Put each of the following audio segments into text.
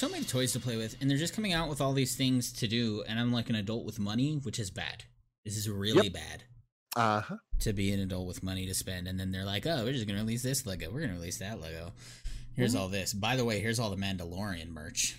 so many toys to play with, and they're just coming out with all these things to do, and I'm like an adult with money, which is bad. This is really Yep. bad Uh huh. to be an adult with money to spend, and then they're like, "Oh, we're just gonna release this Lego. We're gonna release that Lego. Here's Mhm. all this. By the way, here's all the Mandalorian merch.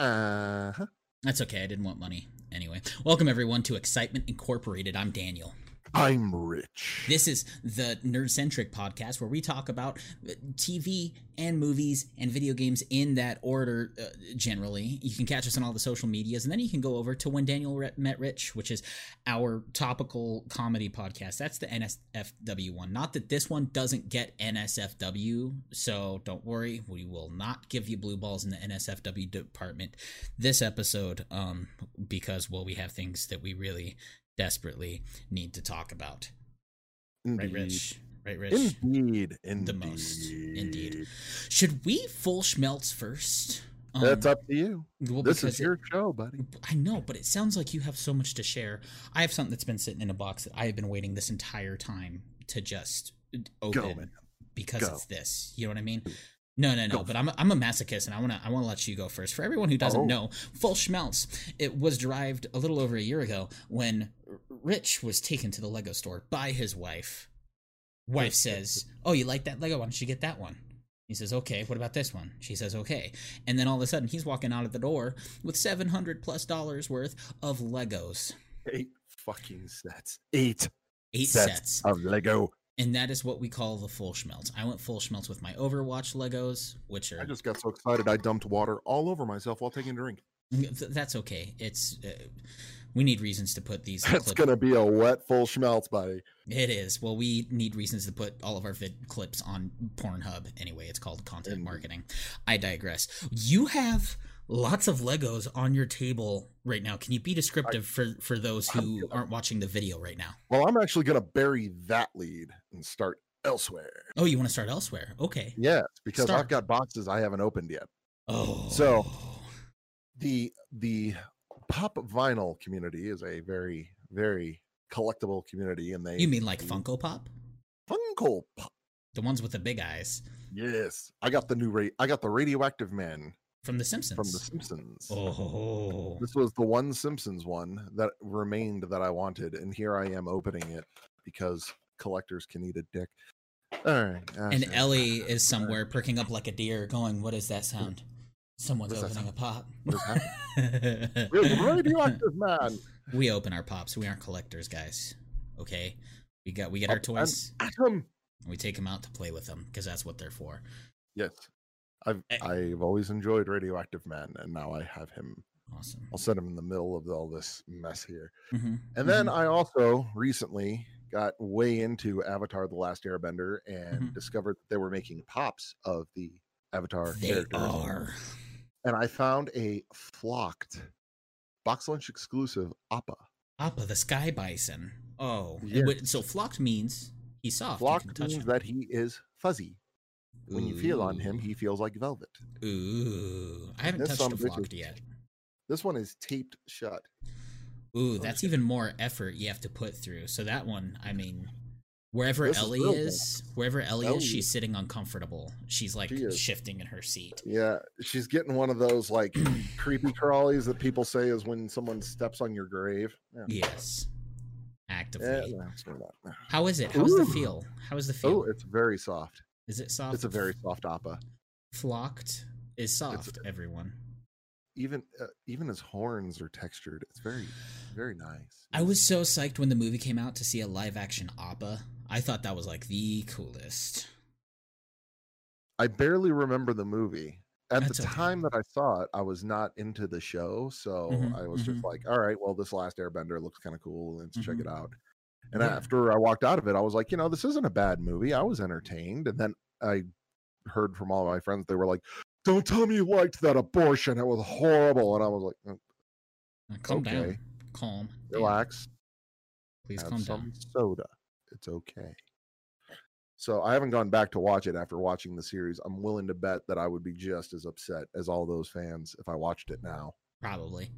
Uh huh. That's okay. I didn't want money anyway. Welcome everyone to Excitement Incorporated. I'm Daniel. I'm rich. This is the nerd centric podcast where we talk about uh, TV and movies and video games in that order. Uh, generally, you can catch us on all the social medias, and then you can go over to When Daniel Met Rich, which is our topical comedy podcast. That's the NSFW one. Not that this one doesn't get NSFW, so don't worry. We will not give you blue balls in the NSFW department this episode, um, because well, we have things that we really desperately need to talk about. Right, Rich? Right, Rich? Indeed. Indeed. The most. Indeed. Should we full schmelz first? Um, That's up to you. well, This is it- your show, buddy. I know, but it sounds like you have so much to share. I have something that's been sitting in a box that I have been waiting this entire time to just open man. because Go. it's this. You know what I mean? No, no, no. Go. But I'm a, I'm a masochist, and I wanna I wanna let you go first. For everyone who doesn't Oh. know, Full Schmelz it was derived a little over a year ago when Rich was taken to the Lego store by his wife. Wife says, "Oh, you like that Lego? Why don't you get that one?" He says, "Okay. What about this one?" She says, "Okay." And then all of a sudden, he's walking out of the door with seven hundred plus dollars worth of Legos, Eight fucking sets. Eight eight sets, sets. of Lego. And that is what we call the full schmelz. I went full schmelz with my Overwatch Legos, which are I just got so excited I dumped water all over myself while taking a drink. That's okay. It's uh, we need reasons to put these. That's clip- gonna be a wet full schmelz, buddy. It is. Well, we need reasons to put all of our vid clips on Pornhub. Anyway, it's called content marketing. I digress. You have lots of Legos on your table right now. Can you be descriptive for for those who gonna- aren't watching the video right now? Well, I'm actually gonna bury that lead and start elsewhere. Oh, you want to start elsewhere? Okay. Yes, because Start. I've got boxes I haven't opened yet. Oh. So- The the pop vinyl community is a very, very collectible community and they you mean like Funko Pop? Funko Pop. The ones with the big eyes Yes. I got the new ra- I got the radioactive man from The Simpsons. from the Simpsons. Oh. This was the one Simpsons one that remained that I wanted, and here I am opening it because collectors can eat a dick. All right. ah, And. Ellie is somewhere perking up like a deer, going, "What is that sound? Someone's What does that opening a pop." What is We're the radioactive man. we open our pops. We aren't collectors, guys. Okay, we got we get our and toys. Atom. We take them out to play with them because that's what they're for. Yes. I've Eh. I've always enjoyed Radioactive Man, and now I have him. Awesome. I'll set him in the middle of all this mess here. Mhm, And then mhm. I also recently got way into Avatar: The Last Airbender and Mhm. discovered that they were making pops of the Avatar they characters. are. and I found a flocked box lunch exclusive Appa. Appa, the sky bison. Oh, Yes. so flocked means he's soft. Flocked means him. that he is fuzzy. When you feel on him, he feels like velvet. Ooh, I haven't This touched a of a bitch is- flocked yet. This one is taped shut. Ooh, Oh, that's even more effort you have to put through. So that one, I mean, wherever This Ellie real is, wherever Ellie, Ellie- is, she's sitting uncomfortable. She's like She shifting in her seat. Yeah, she's getting one of those like creepy crawlies that people say is when someone steps on your grave. Yeah, Yes, yeah actively. no, not that. How is it? How's the Ooh. feel? How is the feel? Oh, it's very soft. Is it soft? It's a very soft appa. flocked. Is soft. everyone. Even uh, even his horns are textured. It's very very nice. I was so psyched when the movie came out to see a live action Appa. I thought that was like the coolest. I barely remember the movie. At That's the okay. time that I saw it, I was not into the show, so Mhm, I was mhm. just like, "All right, well, this Last Airbender looks kind of cool. Let's check it Mhm. out." And Yeah. after I walked out of it, I was like, "You know, this isn't a bad movie. I was entertained." And then I heard from all my friends, they were like, "Don't tell me you liked that abortion. It was horrible." And I was like, "Uh, Uh, Calm down. Okay. Calm. down. "Relax, Please have calm some down. soda. It's okay." So I haven't gone back to watch it after watching the series. I'm willing to bet that I would be just as upset as all those fans if I watched it now. Probably.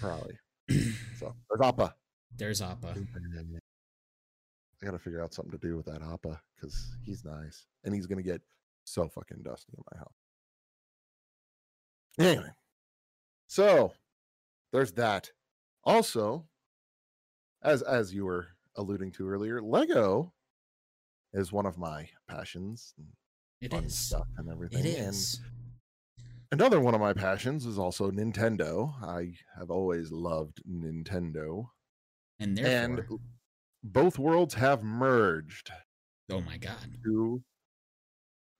Probably. So there's Appa. There's Appa. I gotta figure out something to do with that Appa because he's nice and he's gonna get so fucking dusty in my house. Anyway, so there's that. Also, as as you were alluding to earlier, Lego is one of my passions, and It is. stuff, and everything. It And another one of my passions is also Nintendo. I have always loved Nintendo, And and therefore, both worlds have merged oh my god. to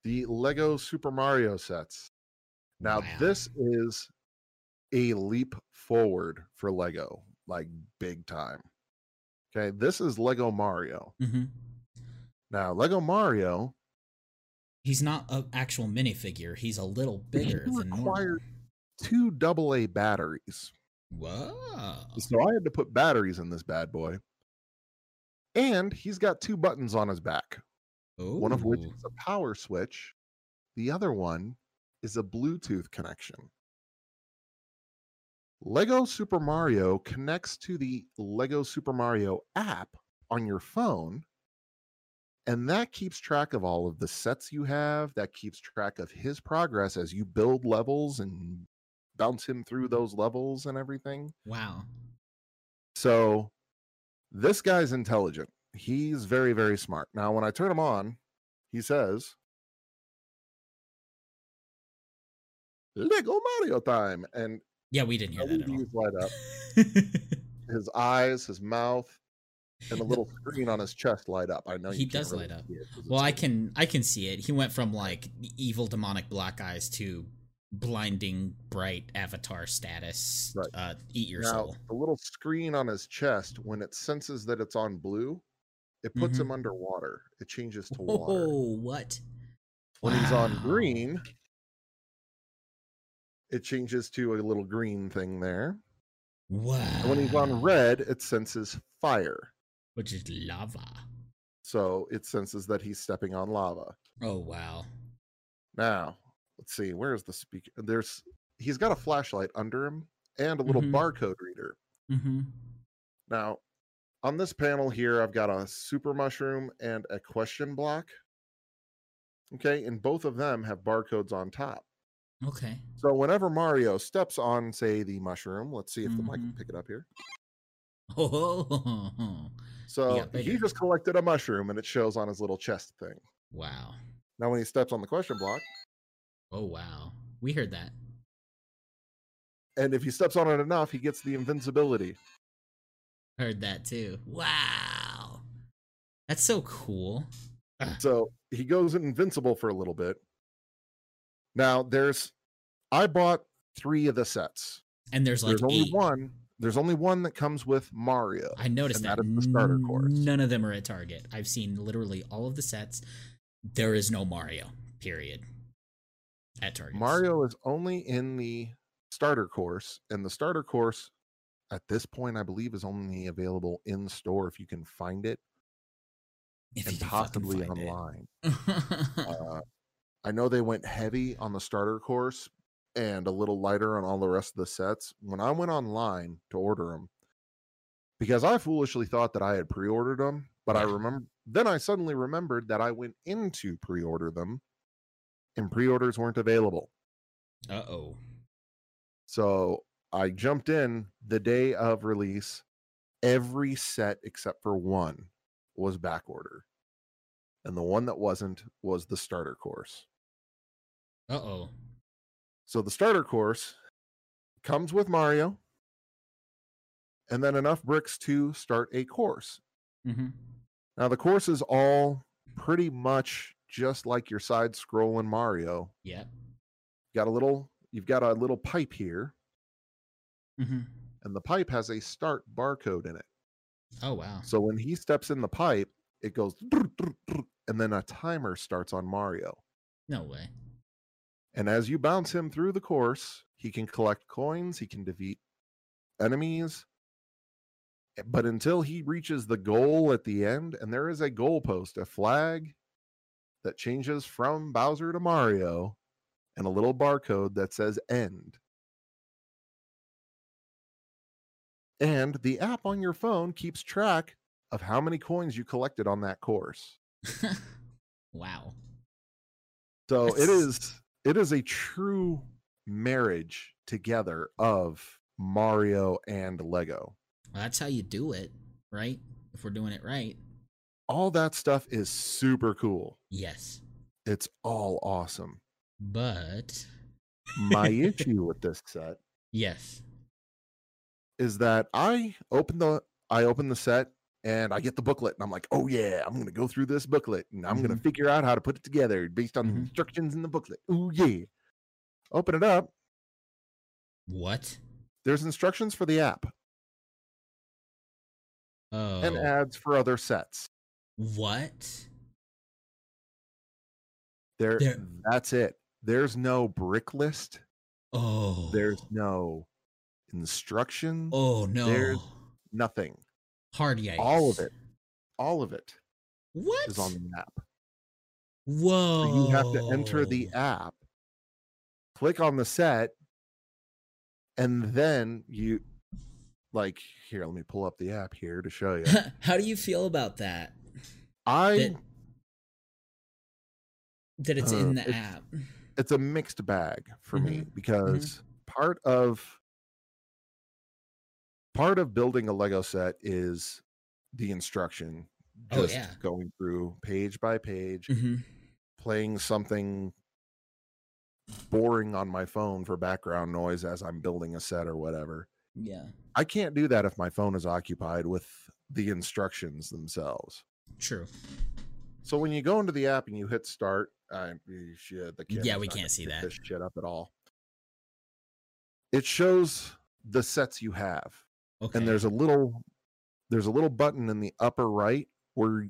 the Lego Super Mario sets. Now, Wow. this is a leap forward for Lego, like big time. Okay, this is Lego Mario. hmm Now, Lego Mario He's not an actual minifigure. He's a little bigger than normal. two AA batteries. Whoa. So I had to put batteries in this bad boy. And he's got two buttons on his back, one of which is a power switch, the other one is a Bluetooth connection. Lego Super Mario connects to the Lego Super Mario app on your phone, and that keeps track of all of the sets you have. That keeps track of his progress as you build levels and bounce him through mm-hmm. those levels and everything. Wow. So this guy's intelligent. He's very, very smart. Now, when I turn him on, he says, Lego Mario time. And Yeah, we didn't hear that at all. LEDs light up. His eyes, his mouth, and a little screen on his chest light up. I know He you does really light up. see it 'cause well, I can I can see it. He went from like evil demonic black eyes to blinding bright avatar status. Right. Uh, eat your now, soul. the little screen on his chest, when it senses that it's on blue, it puts Mhm. him underwater. It changes to water. Oh, what? When he's on green, it changes to a little green thing there. Wow. And when he's on red, it senses fire. which is lava. So it senses that he's stepping on lava. Oh wow. Now, let's see, where's the speaker? There's he's got a flashlight under him and a little Mhm. barcode reader. Mm-hmm. Now, on this panel here, I've got a super mushroom and a question block. Okay, and both of them have barcodes on top. Okay. So whenever Mario steps on, say, the mushroom, let's see if the mic can Mhm. pick it up here. Oh, So got he just collected a mushroom and it shows on his little chest thing. wow. Now, when he steps on the question block, Oh wow. We heard that. and if he steps on it enough, he gets the invincibility. Heard that too. Wow. That's so cool. Ah. So he goes invincible for a little bit. Now, there's, I bought three of the sets. And there's like there's only one. There's only one that comes with Mario. I noticed and that. that is the starter course. None of them are at Target. I've seen literally all of the sets. There is no Mario. Period. At Target. Mario is only in the starter course, and the starter course at this point, I believe, is only available in store if you can find it, if and you can fucking possibly it. online. Uh, I know they went heavy on the starter course and a little lighter on all the rest of the sets. When I went online to order them, because I foolishly thought that I had pre-ordered them, but I remember then I suddenly remembered that I went in to pre-order them, and pre-orders weren't available. uh oh. So I jumped in the day of release. Every set except for one was back order. And the one that wasn't was the starter course. Uh oh. So the starter course comes with Mario and then enough bricks to start a course. Mm-hmm. Now the course is all pretty much just like your side scroll in Mario. Yeah. Got a little you've got a little pipe here Mm-hmm. and the pipe has a start barcode in it. Oh wow. So when he steps in the pipe, it goes and then a timer starts on Mario. No way. And as you bounce him through the course, he can collect coins, he can defeat enemies. But until he reaches the goal at the end, and there is a goalpost, a flag that changes from Bowser to Mario, and a little barcode that says end. And the app on your phone keeps track of how many coins you collected on that course. wow. So it That's- is it is a true marriage together of Mario and Lego. Well, that's how you do it, right? If we're doing it right. All that stuff is super cool. Yes. It's all awesome. But My issue with this set yes. is that I open the I open the set and I get the booklet and I'm like, oh yeah, I'm gonna go through this booklet and I'm gonna Mhm. figure out how to put it together based on the Mhm. instructions in the booklet. Oh yeah. Open it up. What? There's instructions for the app Oh. and ads for other sets. What? There, There- that's it. There's no brick list. Oh. There's no instruction. Oh no. there's- Nothing. Hard yikes. All of it. All of it What? is on the app. Whoa. So you have to enter the app, click on the set, and then you like here. Let me pull up the app here to show you. How do you feel about that? I That, that it's Uh, in the it's- app. it's a mixed bag for me Mm-hmm. because part of part of building a Lego set is the instruction. Oh, Just yeah. going through page by page, hmm playing something boring on my phone for background noise as I'm building a set or whatever. Yeah. I can't do that if my phone is occupied with the instructions themselves. True. So when you go into the app and you hit start, should, the Yeah, we can't see that. this shit up at all. It shows the sets you have, Okay. and there's a little there's a little button in the upper right where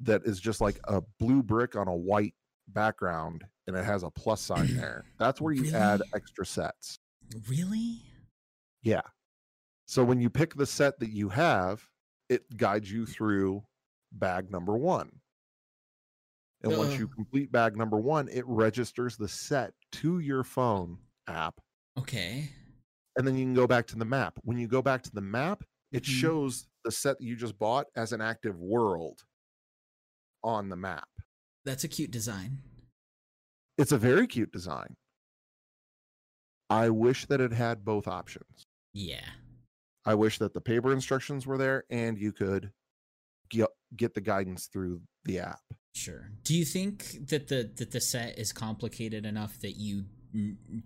that is just like a blue brick on a white background, and it has a plus sign there. That's where you add extra sets. really? Yeah. So when you pick the set that you have, it guides you through bag number one. And once you complete bag number one, it registers the set to your phone app. Okay. And then you can go back to the map. When you go back to the map, it Mhm. shows the set that you just bought as an active world on the map. That's a cute design. It's a very cute design. I wish that it had both options. Yeah. I wish that the paper instructions were there and you could get the guidance through the app. Sure. Do you think that the that the set is complicated enough that you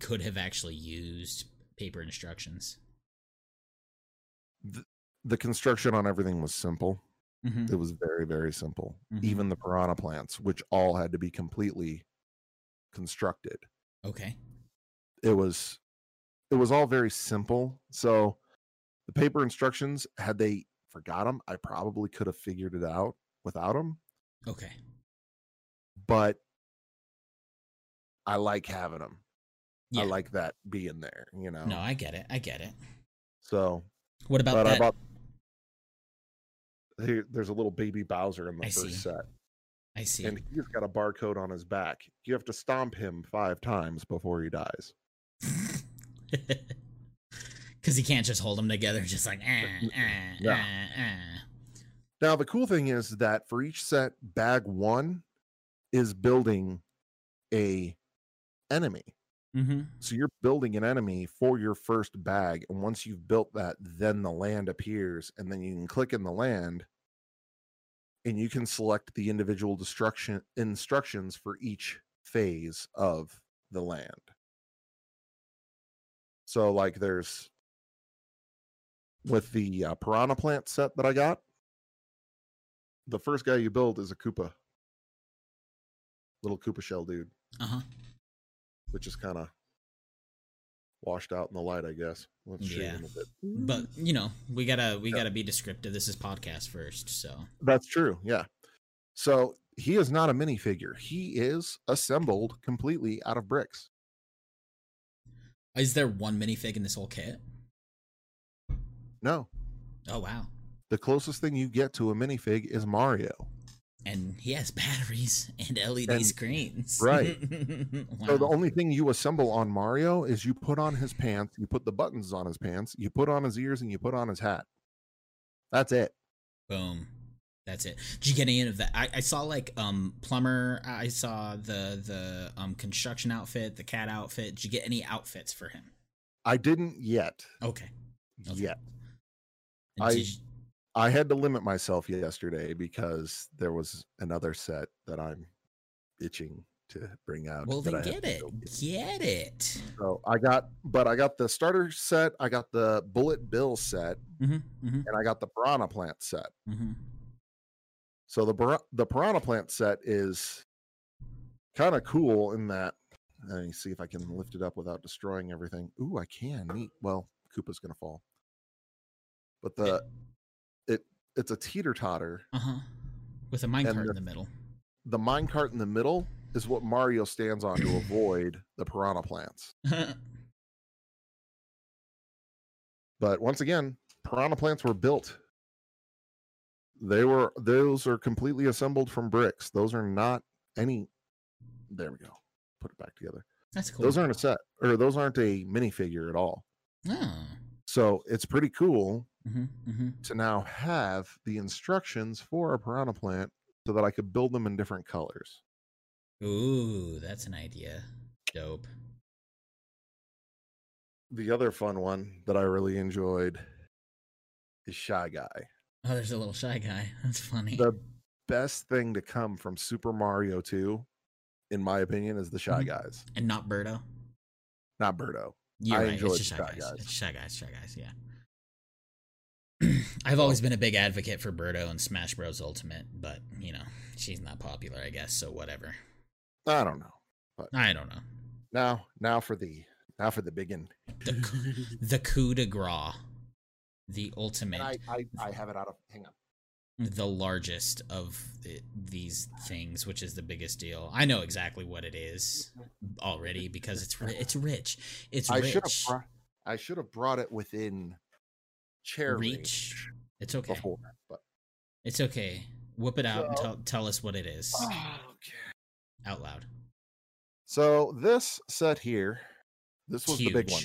could have actually used paper instructions? The construction on everything was simple. hmm It was very very simple. Mhm. Even the piranha plants, which all had to be completely constructed. Okay. It was it was all very simple. So the paper instructions had they forgot them, I probably could have figured it out without them, Okay. but I like having them. Yeah. I like that being there, you know. No, I get it. I get it. So What about that? Bought. Here, there's a little baby Bowser in the I first see. set, I see. and he's got a barcode on his back. You have to stomp him five times before he dies. Because he can't just hold them together, just like, ah, Yeah. ah, ah. Now the cool thing is that for each set, bag one is building a enemy. Mm-hmm. So you're building an enemy for your first bag, and once you've built that, then the land appears, and then you can click in the land, and you can select the individual destruction instructions for each phase of the land. So, like, there's with the uh, piranha plant set that I got, the first guy you build is a Koopa, little Koopa shell dude Uh huh. which is kind of washed out in the light, I guess. Let's Yeah. him a bit. But you know, we gotta we Yeah. gotta be descriptive. This is podcast first, so That's true. Yeah. So he is not a minifigure. He is assembled completely out of bricks. is there one minifig in this whole kit? No, Oh wow! the closest thing you get to a minifig is Mario. And he has batteries and LED And- screens. right. wow. So the only thing you assemble on Mario is you put on his pants, you put the buttons on his pants, you put on his ears, and you put on his hat. That's it. Boom. That's it. Did you get any of that? I, I saw like um plumber. I saw the the um construction outfit, the cat outfit. Did you get any outfits for him? I didn't yet. Okay. Okay. Yet. I- I had to limit myself yesterday because there was another set that I'm itching to bring out. well, then get it. get. Get it. So I got, but I got the starter set, I got the bullet bill set, Mm-hmm, mm-hmm, and I got the piranha plant set. mm-hmm. So the the piranha plant set is kind of cool in that. Let me see if I can lift it up without destroying everything. Ooh, I can. Neat. Well, Koopa's gonna fall. But the it it's a teeter totter. Uh huh. With a minecart in the middle. The minecart in the middle is what Mario stands on to avoid the piranha plants. But once again, piranha plants were built. They were those are completely assembled from bricks. Those are not any. There we go. Put it back together. That's cool. Those aren't a set, or those aren't a minifigure at all. Oh. So it's pretty cool Mm-hmm, mm-hmm. to now have the instructions for a piranha plant so that I could build them in different colors. Ooh, that's an idea. Dope. The other fun one that I really enjoyed is Shy Guy. Oh, there's a little shy guy. That's funny. The best thing to come from Super Mario 2, in my opinion, is the Shy Mhm. Guys, and not Birdo. not Birdo. You're I right. enjoyed It's just the shy Shy guys. Guys. It's shy guys. Shy guys. Yeah. I've always been a big advocate for Birdo and Smash Bros. Ultimate, but you know she's not popular, I guess. So whatever. I don't know. I don't know. Now, now for the now for the big one. The The coup de grace, the ultimate, I, I I have it out of hang on. Mm. the largest of the, these things, which is the biggest deal. I know exactly what it is already because it's it's rich. It's I rich. should have brought I should have brought it within chair Reach. range It's okay. before, but It's okay. Whip it out and tell, tell us what it is oh, okay. out loud. So this set here, this was the big one.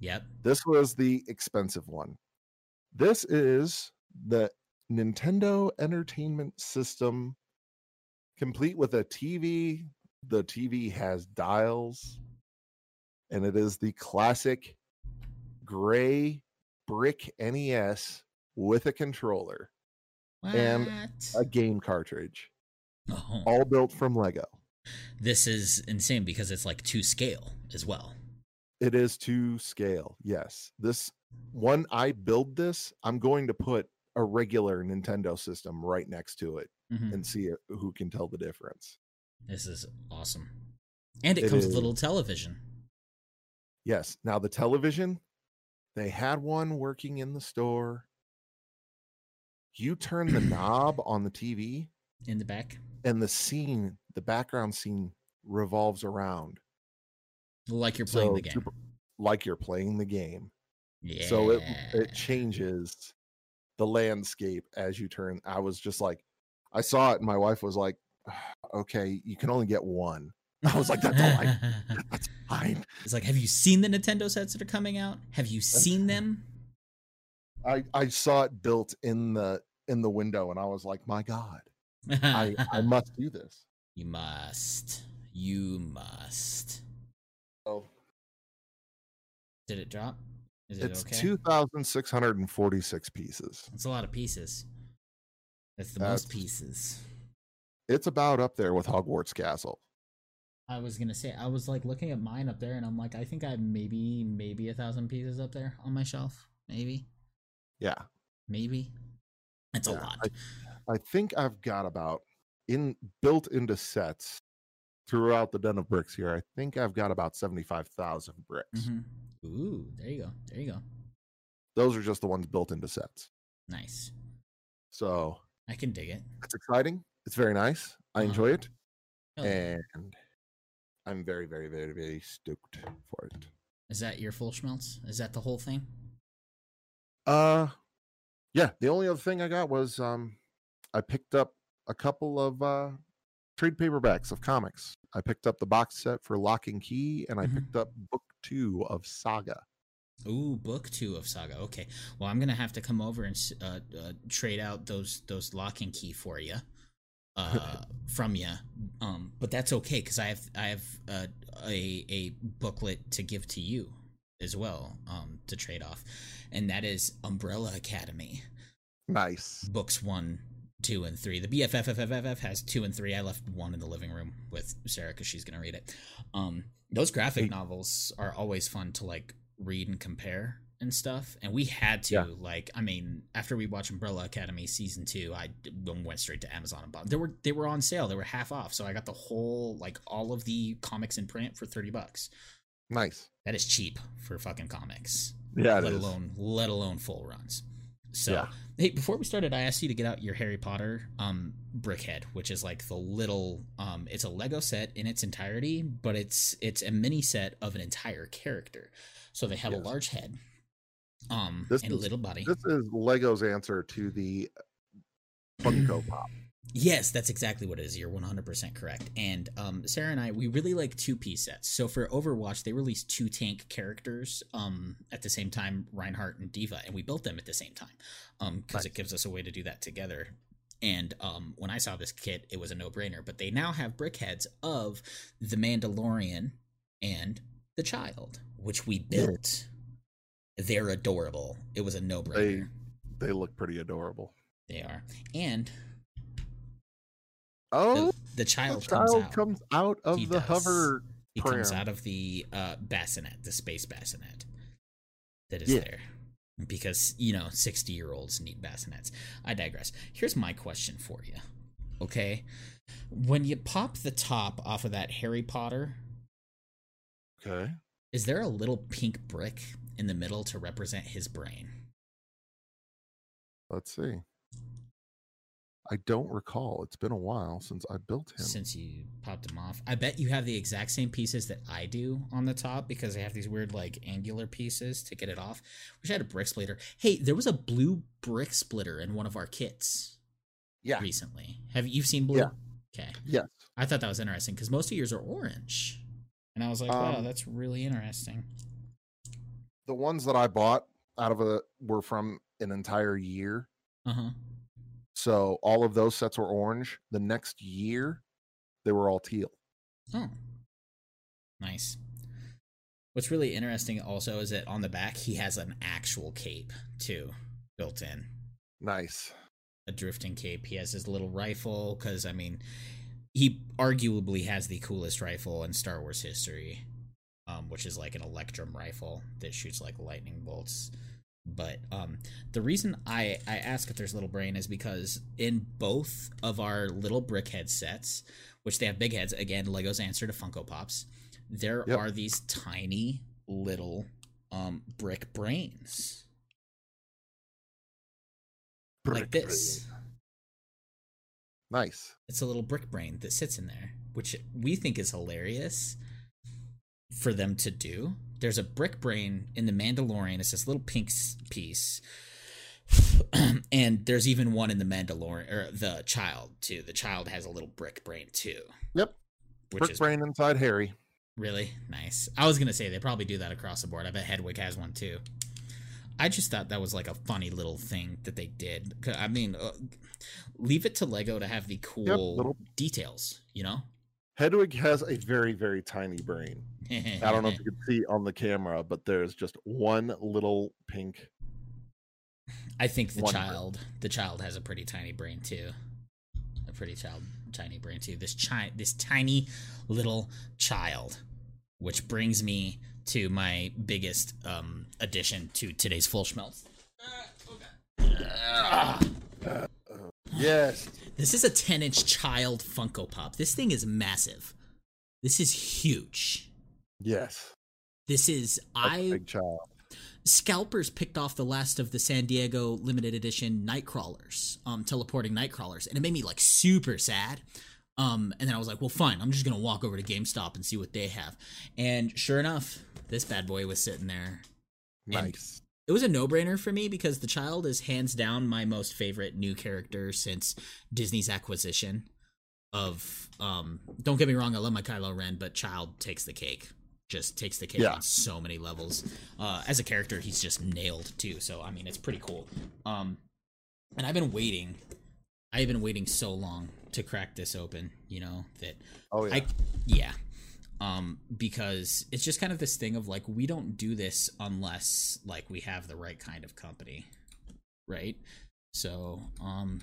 Yep. This was the expensive one. This is the Nintendo Entertainment System, complete with a TV. The TV has dials, and it is the classic gray brick NES with a controller, And a game cartridge, Oh. all built from Lego. This is insane because it's like to scale as well. It is to scale. Yes. This one, I build this, I'm going to put a regular Nintendo system right next to it Mhm. and see who can tell the difference. This is awesome. And it, It comes with a little television. Yes. Now the television, they had one working in the store. You turn the knob on the TV in the back. and the scene, the background scene revolves around. Like you're playing So the game. super- like you're playing the game. yeah. So it it changes the landscape as you turn. I was just like, I saw it, and my wife was like, "Okay, you can only get one." I was like, "That's all I, that's fine." it's like, have you seen the Nintendo sets that are coming out? Have you seen them? I I saw it built in the in the window, and I was like, "My God, I I must do this." you must. You must. Oh. Did it drop? Is it it's okay? two thousand six hundred and forty six pieces. That's a lot of pieces. That's the That's- most pieces. It's about up there with Hogwarts Castle. I was gonna say I was like looking at mine up there, and I'm like, I think I have maybe maybe a thousand pieces up there on my shelf. Maybe, Yeah, maybe. That's a lot. I think I've got about in built into sets throughout the den of bricks here. I think I've got about seventy five thousand bricks. Mhm. Ooh, there you go. There you go. Those are just the ones built into sets. Nice. So I can dig it. it's exciting. It's very nice. I Uh-huh. enjoy it, yeah. and I'm very, very, very, very stoked for it. Is that your full schmelz? Is that the whole thing? Uh, yeah. The only other thing I got was um, I picked up a couple of uh trade paperbacks of comics. I picked up the box set for Lock and Key, and I Mhm. picked up book two of Saga. Ooh, book two of Saga. Okay, well, I'm gonna have to come over and uh, uh, trade out those those lock and key for you, uh, from you. Um, but that's okay because I have I have uh, a a booklet to give to you as well, um, to trade off, and that is Umbrella Academy Nice. books one, two, and three. The BFFFFF has two and three. I left one in the living room with Sarah because she's gonna read it. Um, those graphic novels are always fun to like read and compare and stuff. And we had to Yeah. like, I mean, after we watched Umbrella Academy season two, I went straight to Amazon and bought. They were they were on sale. They were half off, so I got the whole like all of the comics in print for thirty bucks. Nice. That is cheap for fucking comics Yeah, let is. alone let alone full runs. So Yeah. hey, before we started, I asked you to get out your Harry Potter um brickhead, which is like the little um it's a Lego set in its entirety, but it's it's a mini set of an entire character. So they have a large head, um, This and a is- little body. This is Lego's answer to the Funko Pop. Yes, that's exactly what it is. You're 100% correct. And um, Sarah and I, we really like two piece sets. So for Overwatch, they released two tank characters um, at the same time, Reinhardt and D.Va, and we built them at the same time because it Nice. gives us a way to do that together. And um, when I saw this kit, it was a no brainer. But they now have brickheads of the Mandalorian and the Child, which we built. They're adorable. It was a no brainer. They look pretty adorable. They are. And Oh, the, the the child, child comes out. comes out of He the does. hover. He comes out of the uh, bassinet, the space bassinet that is Yeah. there. Because, you know, 60 year olds need bassinets. I digress. Here's my question for you. Okay? When you pop the top off of that Harry Potter, Okay. is there a little pink brick in the middle to represent his brain? Let's see. I don't recall. It's been a while since I built him. Since you popped him off, I bet you have the exact same pieces that I do on the top because I have these weird like angular pieces to get it off. Wish I had a brick splitter. Hey, there was a blue brick splitter in one of our kits yeah. recently. Have you seen blue? Yeah. Okay, Yes. I thought that was interesting because most of yours are orange, and I was like, wow, Um, that's really interesting. The ones that I bought out of a were from an entire year. Uh huh. So all of those sets were orange. The next year, they were all teal. Oh, nice. What's really interesting also is that on the back he has an actual cape too built in. Nice. a drifting cape. He has his little rifle because I mean, he arguably has the coolest rifle in Star Wars history, um, which is like an Electrum rifle that shoots like lightning bolts. But um, the reason I I ask if there's little brain is because in both of our little brickhead sets, which they have big heads again, Lego's answer to Funko Pops, there Yep. are these tiny little um brick brains like this. brain. Nice. it's a little brick brain that sits in there, which we think is hilarious for them to do. There's a brick brain in the Mandalorian. It's this little pink piece. and there's even one in the Mandalorian or the child too. The child has a little brick brain too. Yep. Which Brick is brain inside Harry. really nice. I was gonna say they probably do that across the board. I bet Hedwig has one too. I just thought that was like a funny little thing that they did. I mean, uh, leave it to Lego to have the cool little- details, you know. Hedwig has a very, very tiny brain. I don't know if you can see on the camera, but there's just one little pink. I think the one brain. child, the child has a pretty tiny brain too. A pretty child, tiny brain too. This chi- this tiny little child, which brings me to my biggest um addition to today's full schmelz. Yes. This is a 10 inch child Funko Pop. This thing is massive. This is huge. Yes. This is That's I big child. scalpers picked off the last of the San Diego limited edition Nightcrawlers, um, teleporting Nightcrawlers, and it made me like super sad. Um, and then I was like, well, fine, I'm just gonna walk over to GameStop and see what they have. And sure enough, this bad boy was sitting there. Nice. It was a no-brainer for me because the child is hands down my most favorite new character since Disney's acquisition of. Um, don't get me wrong, I love my Kylo Ren, but Child takes the cake. just takes the cake Yeah. on so many levels. Uh, as a character, he's just nailed too. So I mean, it's pretty cool. Um, and I've been waiting. I've been waiting so long to crack this open. You know that Oh yeah. I yeah. Um because it's just kind of this thing of like we don't do this unless like we have the right kind of company. Right? So, um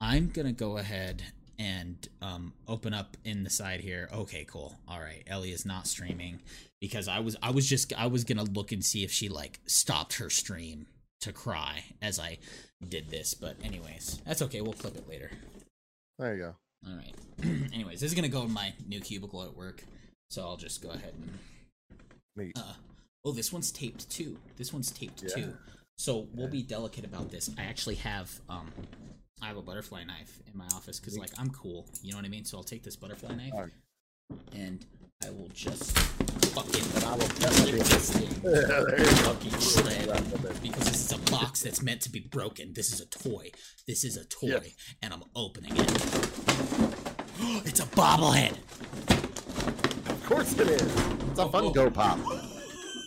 I'm to go ahead and um open up in the side here. Okay, cool. All right. Ellie is not streaming because I was I was just I was to look and see if she like stopped her stream to cry as I did this, but anyways, that's okay. We'll clip it later. there you go. All right. Anyways, this is gonna go in my new cubicle at work, so I'll just go ahead and. Uh, oh, this one's taped too. This one's taped Yeah. too. So we'll be delicate about this. I actually have um, I have a butterfly knife in my office because like I'm cool. You know what I mean? So I'll take this butterfly knife Alright. and I will just fucking I will this thing fucking shred because this is a box that's meant to be broken. This is a toy. This is a toy, Yes. and I'm opening it. it's a bobblehead. Of course it is. It's a Funko oh. pop.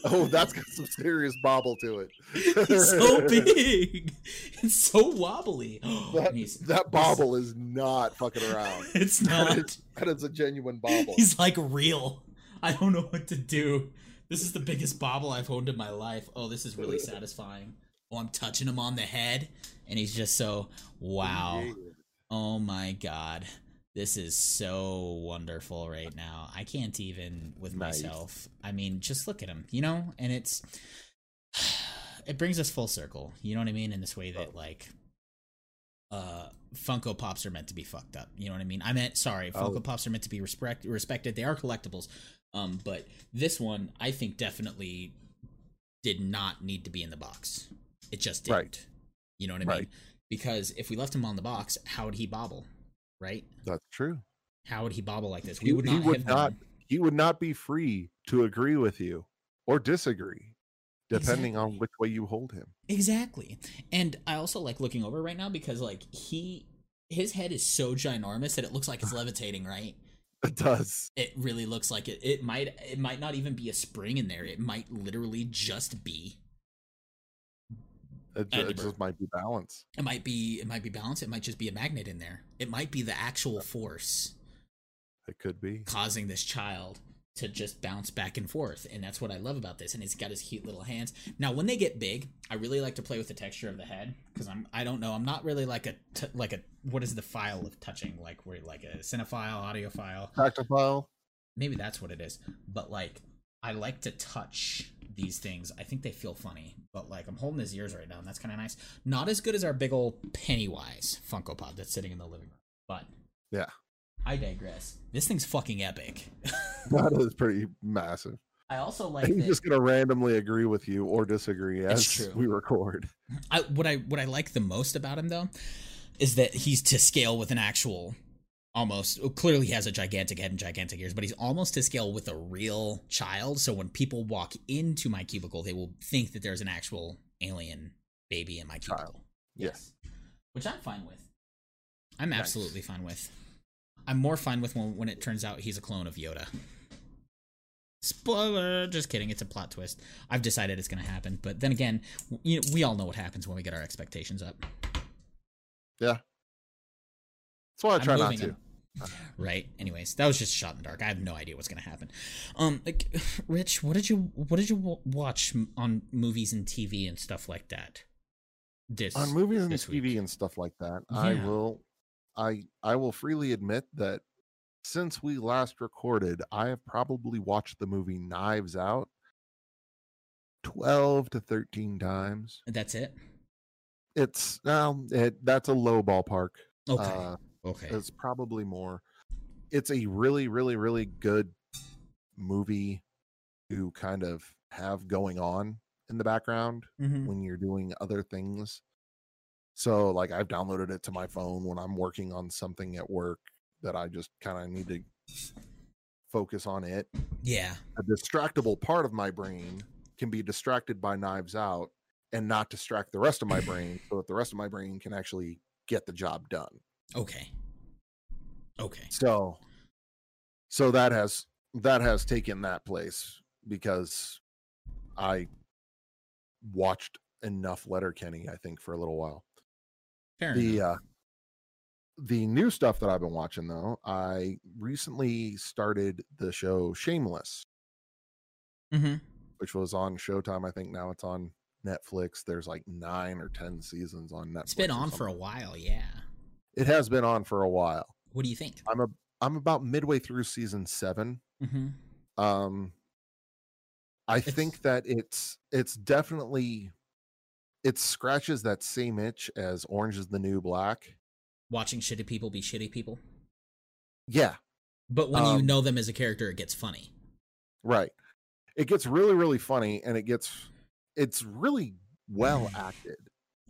Oh, that's got some serious bobble to it. He's so big. It's so wobbly. That, that bobble is not fucking around. It's not. is, that is a genuine bobble. He's like real. I don't know what to do. This is the biggest bobble I've owned in my life. Oh, this is really satisfying. Oh, I'm touching him on the head, and he's just so wow. Oh my god. This is so wonderful right now. I can't even with Nice. myself. I mean, just look at him, you know? And it's it brings us full circle. You know what I mean? In this way that like uh Funko Pops are meant to be fucked up. You know what I mean? I meant sorry, Funko Oh. Pops are meant to be respect respected. They are collectibles. Um but this one I think definitely did not need to be in the box. It just didn't. Right. You know what I mean? Because if we left him on the box, how would he bobble? Right? That's true. How would he bobble like this? He, We would he not would not. He would not be free to agree with you or disagree, depending on which way you hold him. Exactly. And I also like looking over right now because like he his head is so ginormous that it looks like it's levitating, right? It does. It really looks like it. It might it might not even be a spring in there. It might literally just be It, ju- it just might be balance. it might be it might be balance. It might just be a magnet in there. It might be the actual force It could be. causing this child to just bounce back and forth and that's what i love about this and he's got his cute little hands now when they get big i really like to play with the texture of the head because i'm i don't know i'm not really like a t- like a what is the file of touching like we're like a cinephile audiophile Tactile. maybe that's what it is but like i like to touch these things i think they feel funny but like i'm holding his ears right now and that's kind of nice not as good as our big old pennywise funko pop that's sitting in the living room but Yeah. i digress this thing's fucking epic That is pretty massive. i also like that just gonna randomly agree with you or disagree as we record. I, what I what I like the most about him though is that he's to scale with an actual almost oh, clearly he has a gigantic head and gigantic ears, but he's almost to scale with a real child. So when people walk into my cubicle, they will think that there's an actual alien baby in my Child. cubicle. Yes. Which I'm fine with. I'm Nice. absolutely fine with. I'm more fine with when, when it turns out he's a clone of Yoda. Spoiler! Just kidding. It's a plot twist. I've decided it's going to happen, but then again, you know, we all know what happens when we get our expectations up, Yeah, That's why I try not to. right? Anyways, that was just shot in the dark. I have no idea what's going to happen. Um, like, Rich, what did you what did you watch on movies and TV and stuff like that? This On movies and TV week? and stuff like that, I will I I will freely admit that since we last recorded, I have probably watched the movie Knives Out 12 to 13 times. That's it. It's um it that's a low ballpark. Okay. Uh okay. it's probably more. It's a really, really, really good movie to kind of have going on in the background Mhm. when you're doing other things. So, like, I've downloaded it to my phone when I'm working on something at work that I just kind of need to focus on it. Yeah. A distractible part of my brain can be distracted by Knives Out and not distract the rest of my brain so that the rest of my brain can actually get the job done. Okay. Okay. So, so that has that has taken that place because I watched enough Letterkenny, I think, for a little while. Fair the enough. uh the new stuff that I've been watching though, I recently started the show Shameless, hmm which was on Showtime. I think now it's on Netflix. There's like nine or ten seasons on Netflix. It's been on for a while. Yeah. It has been on for a while. What do you think? I'm a I'm about midway through season seven. hmm Um I It's- think that it's it's definitely it scratches that same itch as Orange is the New Black. Watching shitty people be shitty people. Yeah, But when you Um, know them as a character, it gets funny. right. It gets really, really funny and it gets it's really well acted.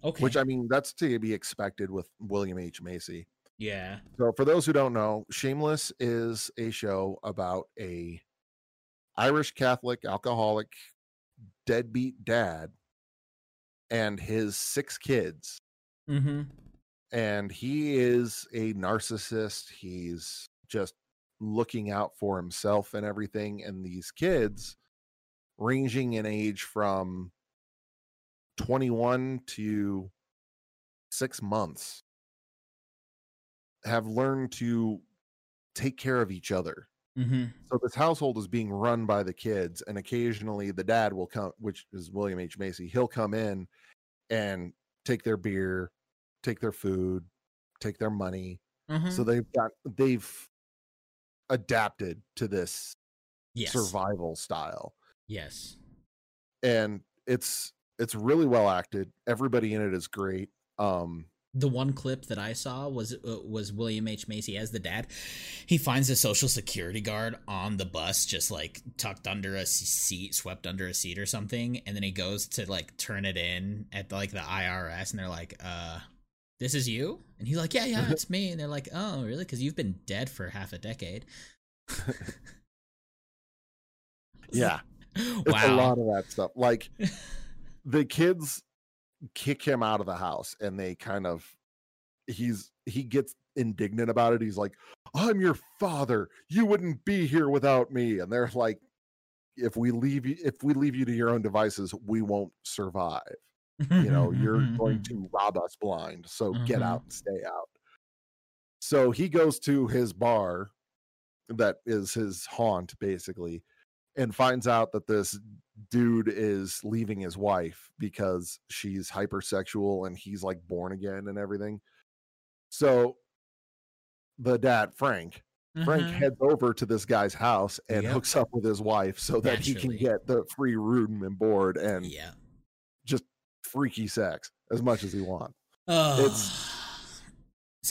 Okay. Which I mean that's to be expected with William H. Macy. yeah. So for those who don't know, Shameless is a show about a Irish Catholic alcoholic deadbeat dad and his six kids. Mm-hmm. And he is a narcissist. He's just looking out for himself and everything. And these kids, ranging in age from 21 to six months, have learned to take care of each other. Mm-hmm. So this household is being run by the kids, and occasionally the dad will come, which is William H. Macy. He'll come in and take their beer, take their food, take their money. Mm-hmm. So they've got they've adapted to this yes. survival style, Yes. and it's it's really well acted. Everybody in it is great. Um, The one clip that I saw was uh, was William H Macy as the dad. He finds a social security guard on the bus, just like tucked under a seat, swept under a seat or something, and then he goes to like turn it in at like the IRS, and they're like, "Uh, this is you?" And he's like, "Yeah, yeah, it's me." And they're like, "Oh, really? Because you've been dead for half a decade." yeah, it's wow. a lot of that stuff. Like the kids kick him out of the house and they kind of he's he gets indignant about it. He's like, I'm your father. You wouldn't be here without me. And they're like, if we leave you if we leave you to your own devices, we won't survive. You know, you're going to rob us blind. So get Mhm. out and stay out. So he goes to his bar that is his haunt basically and finds out that this dude is leaving his wife because she's hypersexual and he's like born again and everything. So the dad, Frank, Frank Mhm. heads over to this guy's house and Yep. hooks up with his wife so that he can get the free room and board and Yeah. just freaky sex as much as he wants. Oh, it's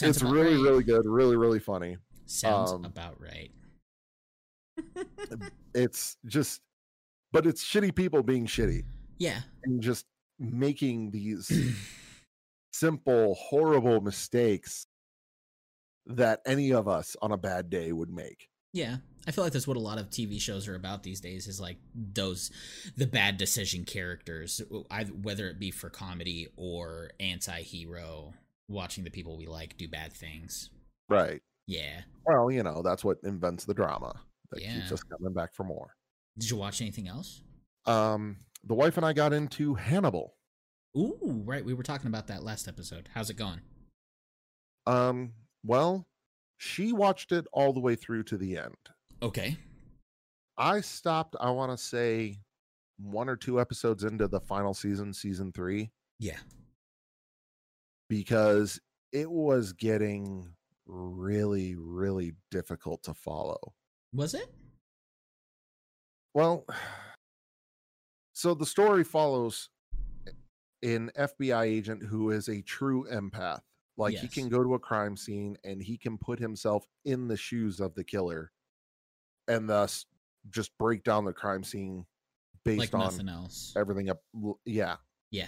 it's really, really good, really, really funny. sounds um, about right. It's just, but it's shitty people being shitty Yeah. and just making these simple, horrible mistakes that any of us on a bad day would make. Yeah, I feel like that's what a lot of TV shows are about these days. Is like those the bad decision characters, whether it be for comedy or anti-hero, watching the people we like do bad things. Right. Yeah. Well, you know, that's what invents the drama that keeps us coming back for more. Did you watch anything else? Um, the wife and I got into Hannibal. Ooh, right. We were talking about that last episode. How's it going? Um, well, she watched it all the way through to the end. Okay. I stopped, I want to say, one or two episodes into the final season, season three, Yeah. because it was getting really, really difficult to follow. Was it? Well, so the story follows an FBI agent who is a true empath. Like he can go to a crime scene and he can put himself in the shoes of the killer and thus just break down the crime scene based like on nothing else. everything up. Yeah. Yeah.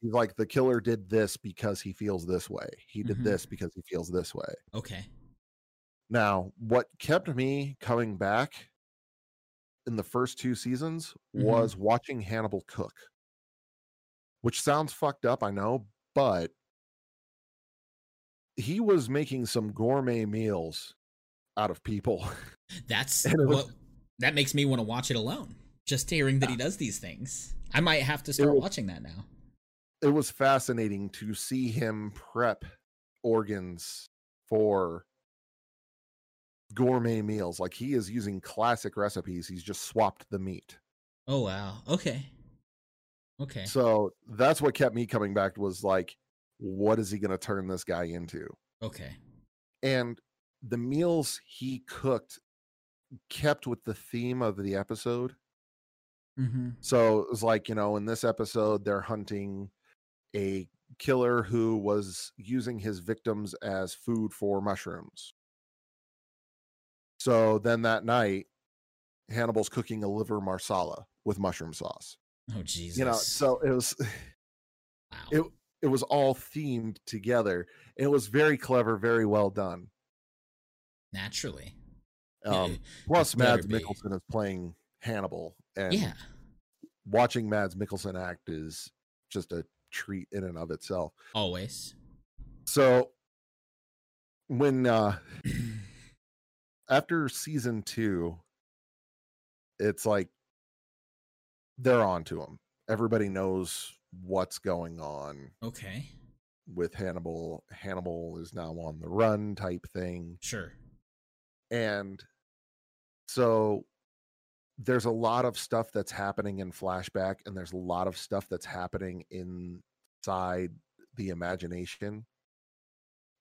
He's like, the killer did this because he feels this way. He did Mhm. this because he feels this way. Okay. Now, what kept me coming back in the first two seasons Mhm. was watching Hannibal cook, which sounds fucked up, I know, but he was making some gourmet meals out of people. That's it was- that makes me want to watch it alone. Just hearing that he does these things, I might have to start was- watching that now. it was fascinating to see him prep organs for gourmet meals. Like he is using classic recipes. He's just swapped the meat. Oh wow. Okay. Okay. So that's what kept me coming back was like, what is he going to turn this guy into? Okay. And the meals he cooked kept with the theme of the episode. Mm-hmm. So it was like, you know, in this episode, they're hunting a killer who was using his victims as food for mushrooms. So then that night, Hannibal's cooking a liver marsala with mushroom sauce. Oh Jesus. You know, so it was wow. it it was all themed together. It was very clever, very well done. Naturally. Yeah, Um, plus, Mads be. Mikkelsen is playing Hannibal, and yeah. watching Mads Mikkelsen act is just a treat in and of itself. Always. So when uh after season two, it's like they're on to him. Everybody knows what's going on Okay. with Hannibal. Hannibal is now on the run type thing. Sure. And so there's a lot of stuff that's happening in flashback, and there's a lot of stuff that's happening inside the imagination.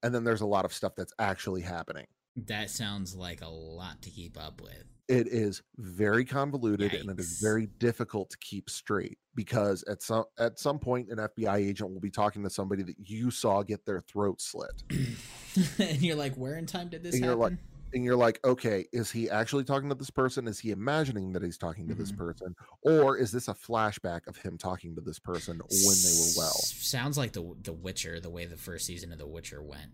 And then there's a lot of stuff that's actually happening. That sounds like a lot to keep up with. It is very convoluted and it is very difficult to keep straight because at some at some point an FBI agent will be talking to somebody that you saw get their throat slit. and you're like, where in time did this And you're happen? like- and you're like, okay, is he actually talking to this person? Is he imagining that he's talking to this Mhm. person? Or is this a flashback of him talking to this person when they were well? Sounds like the The Witcher, the way the first season of The Witcher went.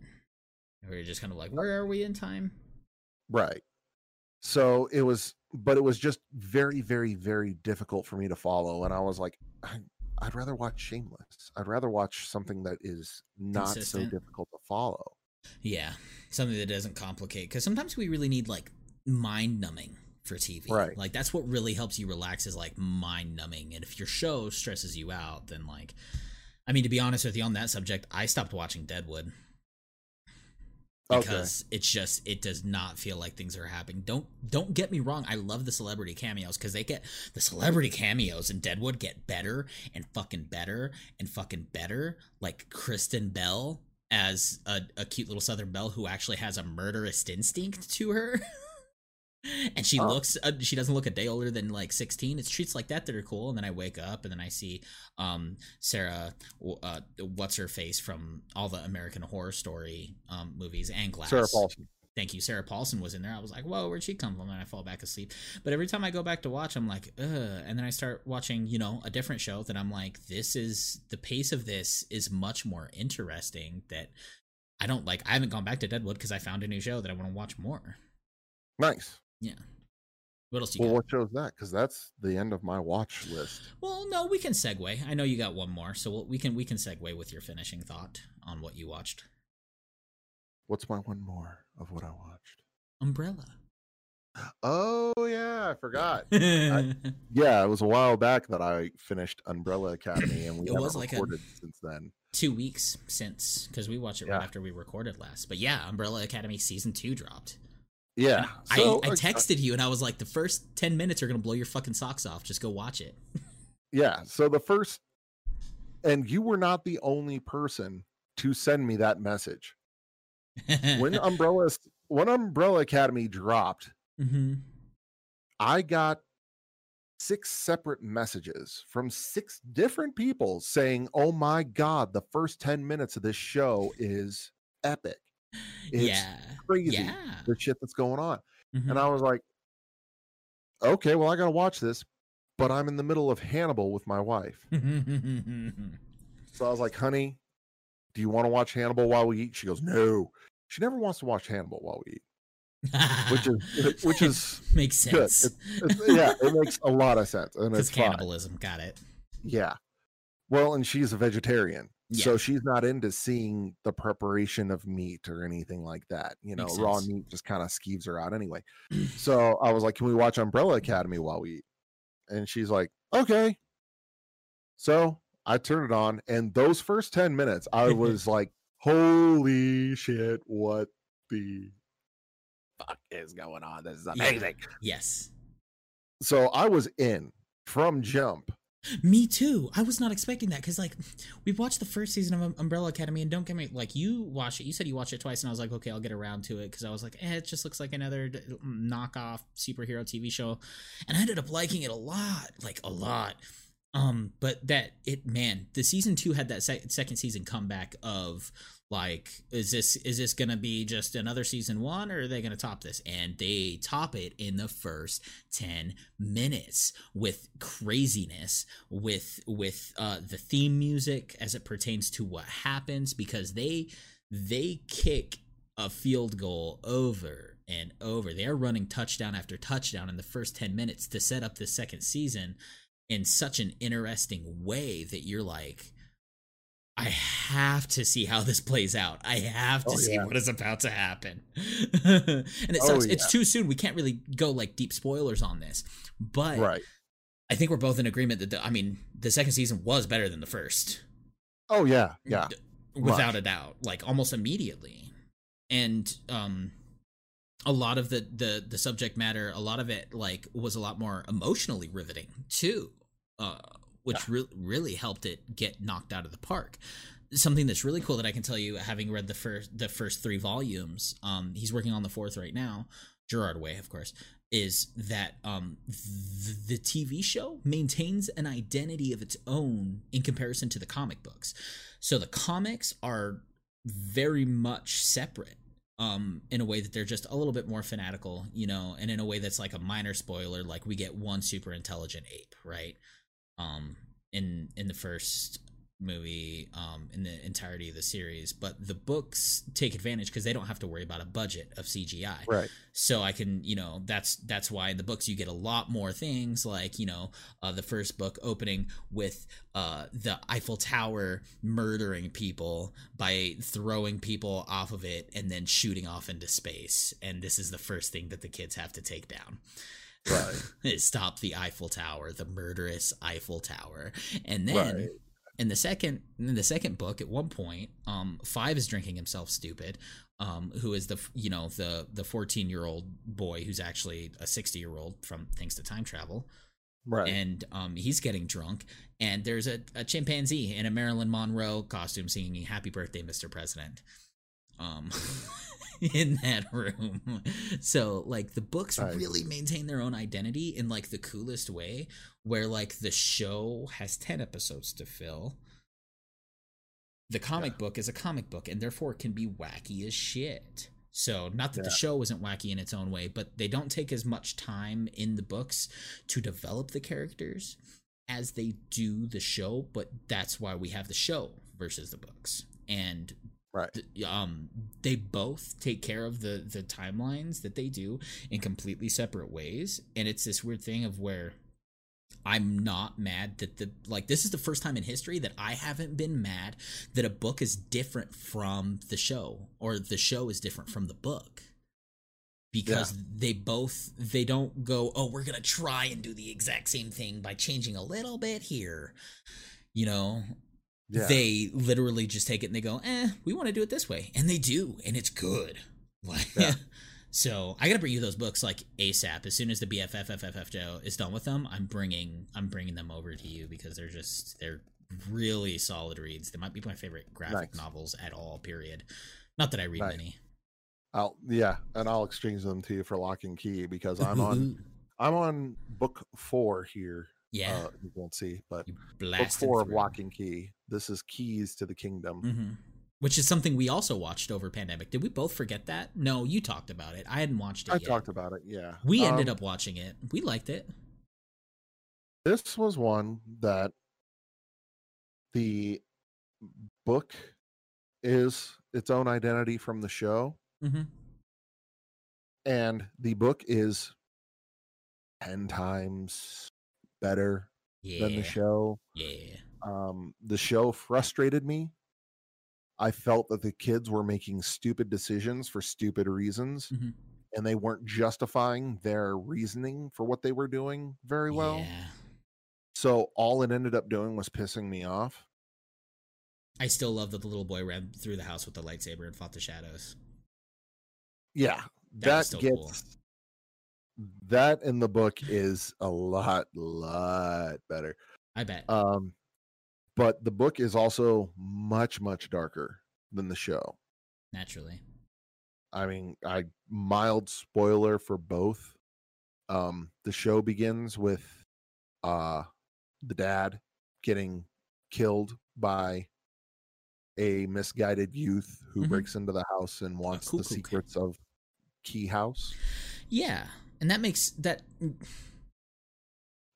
Where you're just kind of like, where are we in time? Right. So it was, but it was just very, very, very difficult for me to follow. And I was like, I, I'd rather watch Shameless. I'd rather watch something that is not so difficult to follow. Yeah, something that doesn't complicate. Because sometimes we really need like mind numbing for TV. Right. Like that's what really helps you relax is like mind numbing. And if your show stresses you out, then like, I mean, to be honest with you on that subject, I stopped watching Deadwood. Okay. because it's just it does not feel like things are happening. Don't don't get me wrong. I love the celebrity cameos because they get the celebrity cameos in Deadwood get better and fucking better and fucking better. Like Kristen Bell as a, a cute little Southern Belle who actually has a murderous instinct to her. And she Oh. looks, uh, she doesn't look a day older than like 16. It's treats like that that are cool. And then I wake up and then I see um, Sarah, uh, what's her face from all the American Horror Story um, movies and Glass. Sarah Paulson. Thank you. Sarah Paulson was in there. I was like, whoa, where'd she come from? And I fall back asleep. But every time I go back to watch, I'm like, ugh. And then I start watching, you know, a different show that I'm like, this is the pace of this is much more interesting. That I don't like. I haven't gone back to Deadwood because I found a new show that I want to watch more. Nice. Yeah. What else you Well, got? what show's that? Because that's the end of my watch list. Well, no, we can segue. I know you got one more, so we'll, we can we can segue with your finishing thought on what you watched. What's my one more of what I watched? Umbrella. Oh yeah, I forgot. yeah, it was a while back that I finished Umbrella Academy, and we It haven't was like a- recorded since then. Two weeks since because we watched it right after we recorded last. But yeah, Umbrella Academy season two dropped. Yeah, I, so, I uh, texted you and I was like, the first ten minutes are gonna blow your fucking socks off. Just go watch it. yeah. So the first, and you were not the only person to send me that message when Umbrella when Umbrella Academy dropped. hmm I got six separate messages from six different people saying, "Oh my god, the first 10 minutes of this show is epic. It's yeah, crazy yeah. the shit that's going on." Mhm. And I was like, "Okay, well I got to watch this, but I'm in the middle of Hannibal with my wife." So I was like, "Honey, do you want to watch Hannibal while we eat?" She goes, "No." She never wants to watch Hannibal while we eat, which is which is makes sense. Yeah, it makes a lot of sense, and it's fine. cannibalism, got it. Yeah. Well, and she's a vegetarian. So she's not into seeing the preparation of meat or anything like that. You know, Makes raw sense. meat just kind of skeeves her out anyway. so I was like, can we watch Umbrella Academy while we eat? And she's like, okay. So I turned it on, and those first 10 minutes, I was like, holy shit, what the fuck is going on? This is Yeah. amazing. Yes. So I was in from jump. Me too. I was not expecting that because, like, we've watched the first season of Um- Umbrella Academy, and don't get me like you watched it. You said you watched it twice, and I was like, okay, I'll get around to it because I was like, eh, it just looks like another knockoff superhero TV show, and I ended up liking it a lot, like a lot. Um, but that it, man, the season two had that sec- second season comeback of like, is this is this gonna be just another season one, or are they gonna top this? And they top it in the first ten minutes with craziness with with uh the theme music as it pertains to what happens because they they kick a field goal over and over they are running touchdown after touchdown in the first 10 minutes to set up the second season in such an interesting way that you're like I have to see how this plays out. I have to Oh, see yeah. what is about to happen. and it Oh, sucks. It's too soon. We can't really go like deep spoilers on this. But Right. I think we're both in agreement that the, I mean the second season was better than the first, Oh, yeah. Yeah. Without Much. a doubt, like almost immediately. And um, a lot of the the the subject matter, a lot of it like was a lot more emotionally riveting too, uh, which re- really helped it get knocked out of the park. Something that's really cool that I can tell you, having read the first the first three volumes, um, he's working on the fourth right now. Gerard Way, of course, is that um, th- the TV show maintains an identity of its own in comparison to the comic books. So the comics are very much separate um in a way that they're just a little bit more fanatical you know and in a way that's like a minor spoiler like we get one super intelligent ape right um in in the first movie um in the entirety of the series but the books take advantage because they don't have to worry about a budget of cgi Right. so i can you know that's that's why in the books you get a lot more things like you know uh, the first book opening with uh, the eiffel tower murdering people by throwing people off of it and then shooting off into space. And this is the first thing that the kids have to take down Right. stop the eiffel tower the murderous eiffel tower and then Right. in the second in the second book at one point um five is drinking himself stupid um who is the you know the the 14 year old boy who's actually a 60 year old from thanks to time travel Right. and um he's getting drunk and there's a, a chimpanzee in a marilyn monroe costume singing happy birthday mr president um in that room. So like the books Nice. really maintain their own identity in like the coolest way where like the show has 10 episodes to fill. The comic book is a comic book and therefore it can be wacky as shit. So not that the show isn't wacky in its own way but they don't take as much time in the books to develop the characters as they do the show but that's why we have the show versus the books. And Right. um they both take care of the the timelines that they do in completely separate ways and it's this weird thing of where I'm not mad that the like this is the first time in history that I haven't been mad that a book is different from the show or the show is different from the book. Because they both they don't go oh we're going to try and do the exact same thing by changing a little bit here you know Yeah. they literally just take it and they go, "Eh, we want to do it this way," and they do, and it's good. Like, Yeah. so I gotta bring you those books like ASAP. As soon as the BFFFFF Joe is done with them, I'm bringing I'm bringing them over to you because they're just they're really solid reads. They might be my favorite graphic Nice. novels at all. Period. Not that I read Nice. many. I'll yeah, and I'll exchange them to you for lock and key because I'm on I'm on book four here. yeah, Uh, you won't see, but book four of. Lock and Key. This is Keys to the Kingdom. Mhm. Which is something we also watched over pandemic. Did we both forget that? No, you talked about it. I hadn't watched it I yet. talked about it. Yeah, We ended Um, up watching it. We liked it. This was one that the book is its own identity from the show, Mm-hmm. and the book is ten times better Yeah. than the show. Yeah. Um, the show frustrated me. I felt that the kids were making stupid decisions for stupid reasons, Mhm. and they weren't justifying their reasoning for what they were doing very well. Yeah. So all it ended up doing was pissing me off. I still love that the little boy ran through the house with the lightsaber and fought the shadows. Yeah, That that gets cool. that in the book is a lot, lot better. I bet. Um, but the book is also much, much darker than the show. naturally. I mean, I mild spoiler for both. Um, the show begins with uh the dad getting killed by a misguided youth who Mhm. breaks into the house and wants the secrets of Key House. Yeah, and that makes that.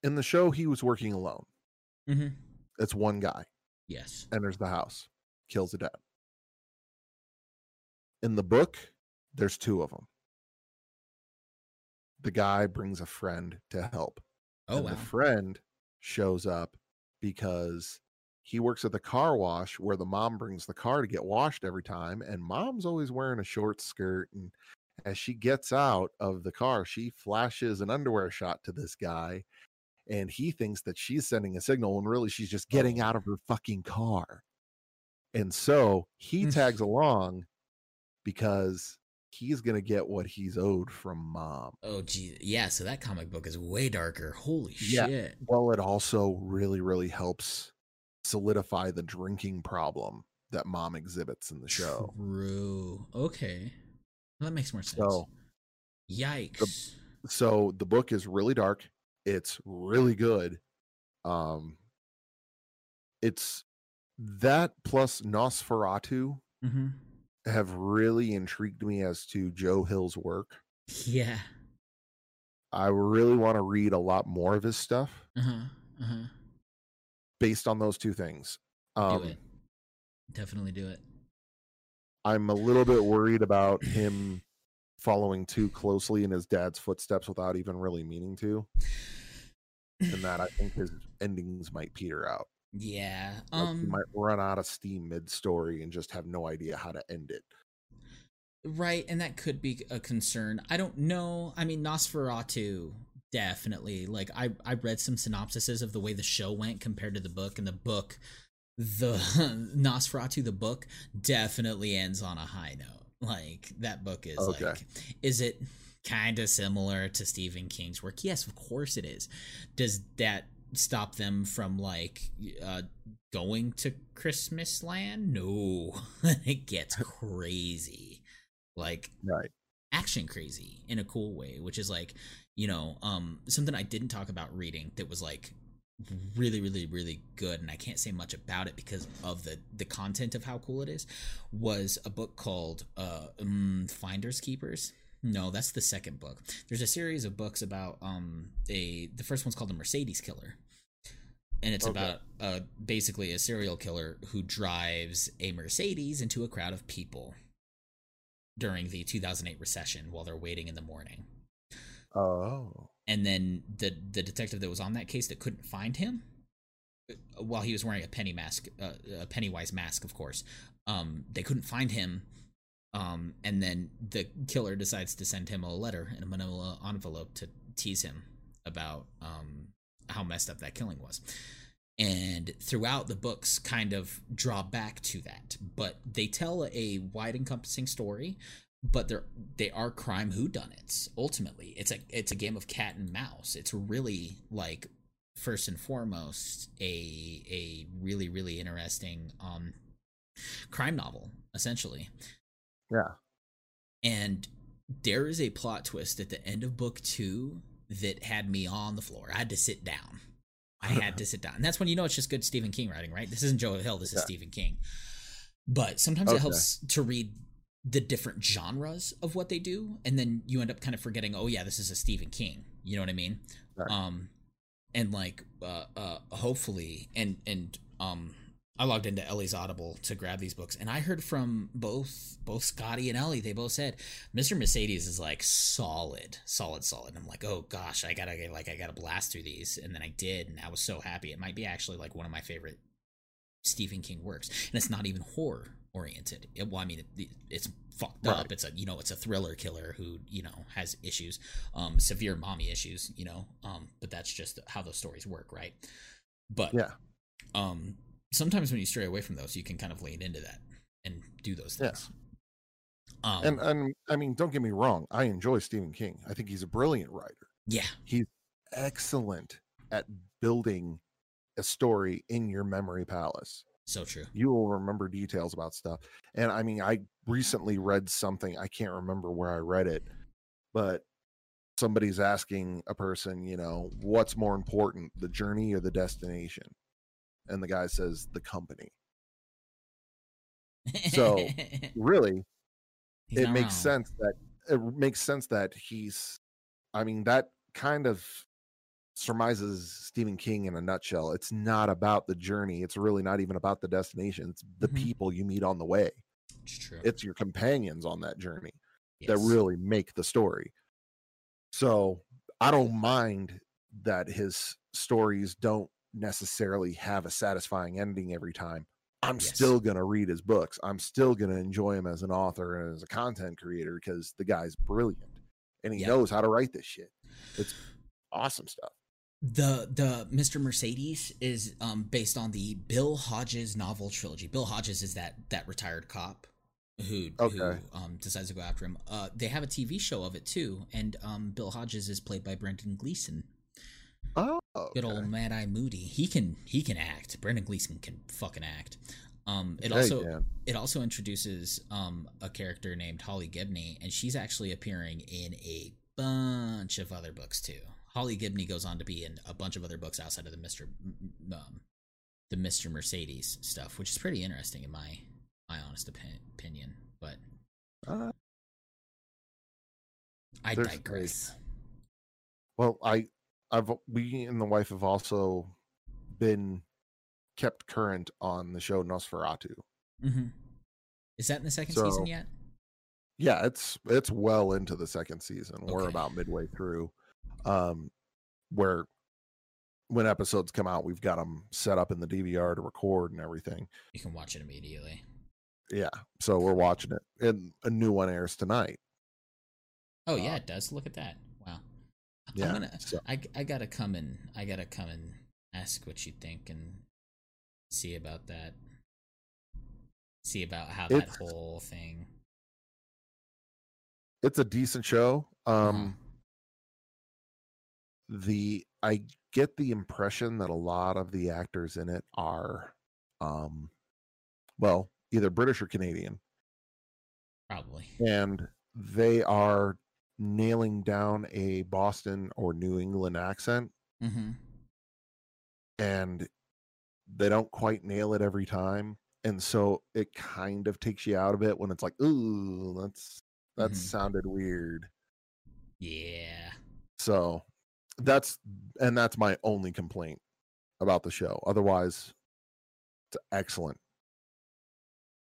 In the show, he was working alone. hmm It's one guy Yes. enters the house, kills the dad. In the book, there's two of them. The guy brings a friend to help. Oh and wow. the friend shows up because he works at the car wash where the mom brings the car to get washed every time and mom's always wearing a short skirt and as she gets out of the car she flashes an underwear shot to this guy and he thinks that she's sending a signal when really she's just getting Oh. out of her fucking car and so he Mm. tags along because he's going to get what he's owed from mom oh gee, yeah. So that comic book is way darker. Holy Yeah. shit. Well, it also really, really helps solidify the drinking problem that mom exhibits in the show. True. Okay. Well, that makes more sense. So- Yikes. So the book is really dark. It's really good. Um it's that plus NOS4A2 hmm have really intrigued me as to Joe Hill's work. Yeah. I really want to read a lot more of his stuff Uh huh. Uh huh. based on those two things. Do Um it. Definitely do it. I'm a little bit worried about him following too closely in his dad's footsteps without even really meaning to. And that I think his endings might peter out. Yeah. Like Um. might run out of steam mid story and just have no idea how to end it. Right, and that could be a concern. I don't know. I mean, NOS4A2 definitely. Like, I I read some synopsises of the way the show went compared to the book, and the book, the NOS4A2, the book definitely ends on a high note. Like that book is Okay. like, is it kind of similar to Stephen King's work? Yes, of course it is. Does that stop them from like uh going to Christmasland? No, it gets crazy like Right. action crazy in a cool way which is like you know um something i didn't talk about reading that was like really really really good and i can't say much about it because of the the content of how cool it is was a book called uh um, finders keepers no that's the second book there's a series of books about um a the first one's called the mercedes killer and it's Okay. about uh basically a serial killer who drives a mercedes into a crowd of people during the 2008 recession while they're waiting in the morning Oh. And then the the detective that was on that case that couldn't find him uh, while he was wearing a penny mask uh, a pennywise mask of course um they couldn't find him um and then the killer decides to send him a letter in a manila envelope to tease him about um how messed up that killing was. And throughout the books kind of draw back to that but they tell a wide encompassing story but they're they are crime whodunits ultimately. It's a it's a game of cat and mouse. It's really like first and foremost a a really really interesting um crime novel essentially. Yeah. and there is a plot twist at the end of book two that had me on the floor. I had to sit down. I had to sit down. And that's when you know it's just good stephen king writing right? This isn't joe hill. This is Yeah. stephen king. But sometimes it helps to read the different genres of what they do and then you end up kind of forgetting oh yeah this is a stephen king you know what i mean Right. um and like uh uh hopefully and and um I logged into Ellie's Audible to grab these books, and I heard from both both Scotty and Ellie. They both said Mr. Mercedes is like solid, solid, solid. I'm like, oh gosh, I gotta get like I gotta blast through these, and then I did, and I was so happy. It might be actually like one of my favorite Stephen King works, and it's not even horror oriented. It, well, I mean, it, it's fucked Right. up. It's a you know it's a thriller killer who you know has issues, um, severe mommy issues. You know, um, but that's just how those stories work, right? But Yeah. um, sometimes when you stray away from those, you can kind of lean into that and do those things. Um, And and I mean, don't get me wrong. I enjoy Stephen King. I think he's a brilliant writer. yeah, He's excellent at building a story in your memory palace. So true. You will remember details about stuff. And I mean, I recently read something. I can't remember where I read it, but somebody's asking a person, you know, what's more important, the journey or the destination? And the guy says, the company. So, Really, He's it makes wrong. sense that it makes sense that he's i mean that kind of surmises stephen king in a nutshell it's not about the journey it's really not even about the destination it's the Mhm. people you meet on the way It's true. it's your companions on that journey Yes. that really make the story so i don't mind that his stories don't necessarily have a satisfying ending every time i'm Yes. still going to read his books i'm still going to enjoy him as an author and as a content creator because the guy's brilliant and he Yeah. knows how to write this shit it's awesome stuff The the Mr. Mercedes is um based on the Bill Hodges novel trilogy. Bill Hodges is that that retired cop who who um decides to go after him. Uh they have a TV show of it too, and um Bill Hodges is played by Brendan Gleeson. oh Good old Mad Eye Moody. He can he can act. Brendan Gleeson can fucking act. Um it Yeah, also it also introduces um a character named Holly Gibney, and she's actually appearing in a bunch of other books too. Holly Gibney goes on to be in a bunch of other books outside of the Mister um, the Mister Mercedes stuff, which is pretty interesting in my my honest opi- opinion. But Uh, I digress. well i i've we and the wife have also been kept current on the show NOS4A2 hmm Is that in the second season yet? yeah it's it's well into the second season we're about midway through um where when episodes come out we've got them set up in the dvr to record and everything You can watch it immediately. yeah so we're watching it and a new one airs tonight Oh yeah, Uh, it does. Look at that. Wow. yeah I'm gonna. so I I gotta come and I gotta come and ask what you think and see about that. See about how that It's- whole thing. it's a decent show um Uh-huh. The i get the impression that a lot of the actors in it are um well either british or canadian Probably. and they are nailing down a boston or new england accent Mm-hmm. and they don't quite nail it every time and so it kind of takes you out of it when it's like ooh that's that Mhm. sounded weird Yeah. so that's and that's my only complaint about the show otherwise it's excellent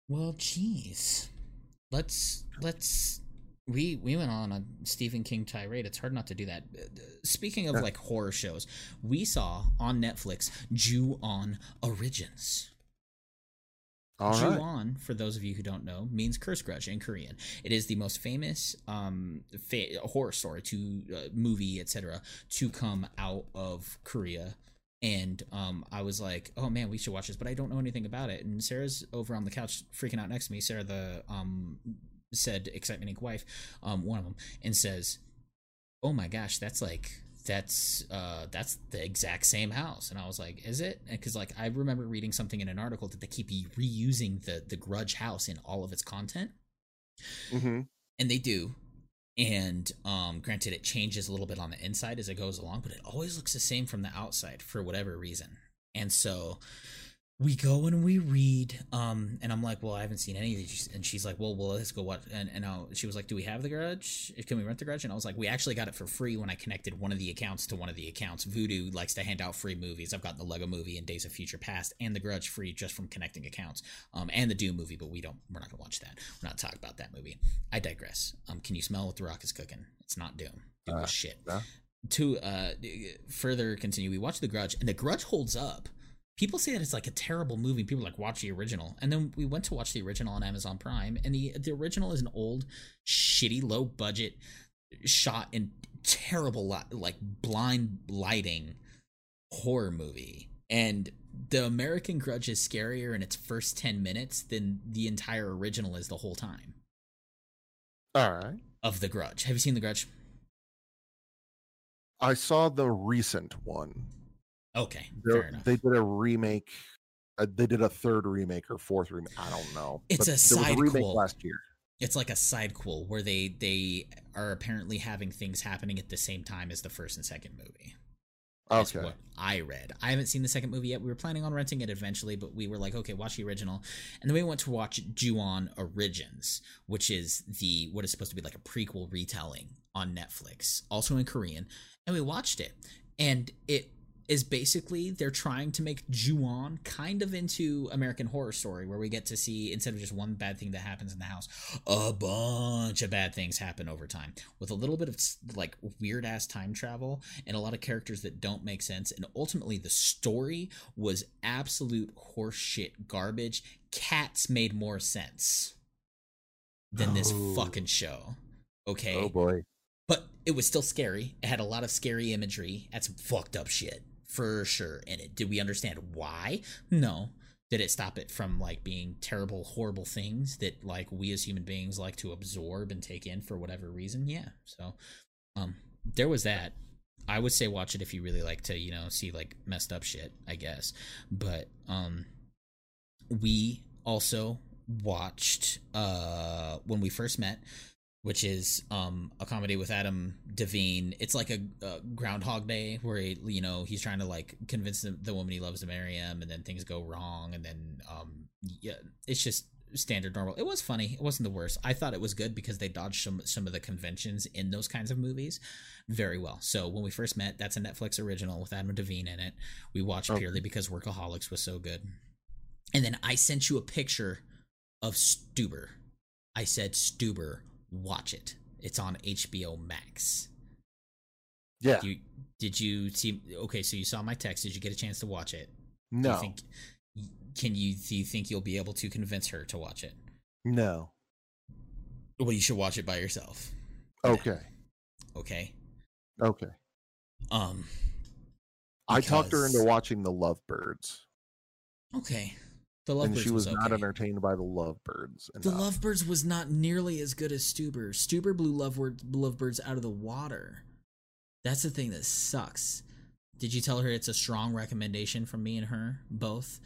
Well, jeez. Let's let's we we went on a Stephen King tirade. It's hard not to do that. Uh, uh, Speaking of Yeah. like horror shows, we saw on Netflix Ju-on Origins. All right for those of you who don't know, means curse grudge in Korean. It is the most famous um, fa- horror story to uh, movie, etc., to come out of Korea. And um, I was like, "Oh man, we should watch this," but I don't know anything about it. And Sarah's over on the couch, freaking out next to me. Sarah, the um, said excitement Inc. wife, um, one of them, and says, "Oh my gosh, that's like." That's uh that's the exact same house. And i was like is it? Because like i remember reading something in an article that they keep reusing the the grudge house in all of its content. Hmm and they do. And um granted it changes a little bit on the inside as it goes along but it always looks the same from the outside for whatever reason. And so we go and we read um and i'm like well i haven't seen any of these. And she's like well well let's go watch and, and I, she was like do we have the grudge can we rent the grudge and i was like we actually got it for free when i connected one of the accounts to one of the accounts. Vudu likes to hand out free movies. I've gotten the lego movie and days of future past and the grudge free just from connecting accounts um and the doom movie but we don't we're not gonna watch that. We're not talking about that movie. I digress. Um can you smell what the rock is cooking? It's not doom doom Uh, shit. yeah. to uh further continue we watch the grudge and the grudge holds up people say that it's like a terrible movie. People like watch the original, and then we went to watch the original on Amazon Prime, and the the original is an old, shitty, low budget, shot in terrible li- like blind lighting horror movie, and the American Grudge is scarier in its first ten minutes than the entire original is the whole time All right. of the Grudge. Have you seen the Grudge? I saw the recent one. Okay. They did a remake. Uh, they did a third remake or fourth remake. I don't know. It's a was a side remake quel. last year. it's like a side quel where they they are apparently having things happening at the same time as the first and second movie. That's Okay. what I read. I haven't seen the second movie yet. We were planning on renting it eventually, but we were like, okay, watch the original. And then we went to watch Ju-on Origins, which is the what is supposed to be like a prequel retelling on Netflix, also in Korean. And we watched it. And it is basically they're trying to make Ju-on kind of into American Horror Story, where we get to see instead of just one bad thing that happens in the house, a bunch of bad things happen over time with a little bit of like weird ass time travel and a lot of characters that don't make sense. And ultimately, the story was absolute horseshit garbage. Cats made more sense than this Oh. fucking show. Okay. Oh boy. But it was still scary. It had a lot of scary imagery. Had some fucked up shit for sure in it. Did we understand why? No. Did it stop it from like being terrible, horrible things that like we as human beings like to absorb and take in for whatever reason? Yeah. So, um, there was that. I would say watch it if you really like to, you know, see like messed up shit. I guess, but um, we also watched uh when we first met which is um a comedy with Adam Devine. It's like a, a Groundhog Day where he, you know he's trying to like convince the, the woman he loves to marry him, and then things go wrong, and then um yeah, it's just standard normal. It was funny. It wasn't the worst. I thought it was good because they dodged some some of the conventions in those kinds of movies very well. So when we first met, that's a Netflix original with Adam Devine in it. We watched Okay. purely because Workaholics was so good. And then I sent you a picture of Stuber. I said Stuber, watch it. It's on HBO Max. Yeah. You did you see? Okay, so you saw my text. Did you get a chance to watch it? No. you think, can you do you think you'll be able to convince her to watch it? no. Well, you should watch it by yourself. Okay. Okay. Okay. Um. I talked her into watching the Lovebirds, Okay. The and she was, was, not okay. entertained by the Lovebirds. The. Lovebirds was not nearly as good as Stuber. Stuber blew Lovebirds, Lovebirds out of the water. That's the thing that sucks. Did you tell her it's a strong recommendation from me and her both?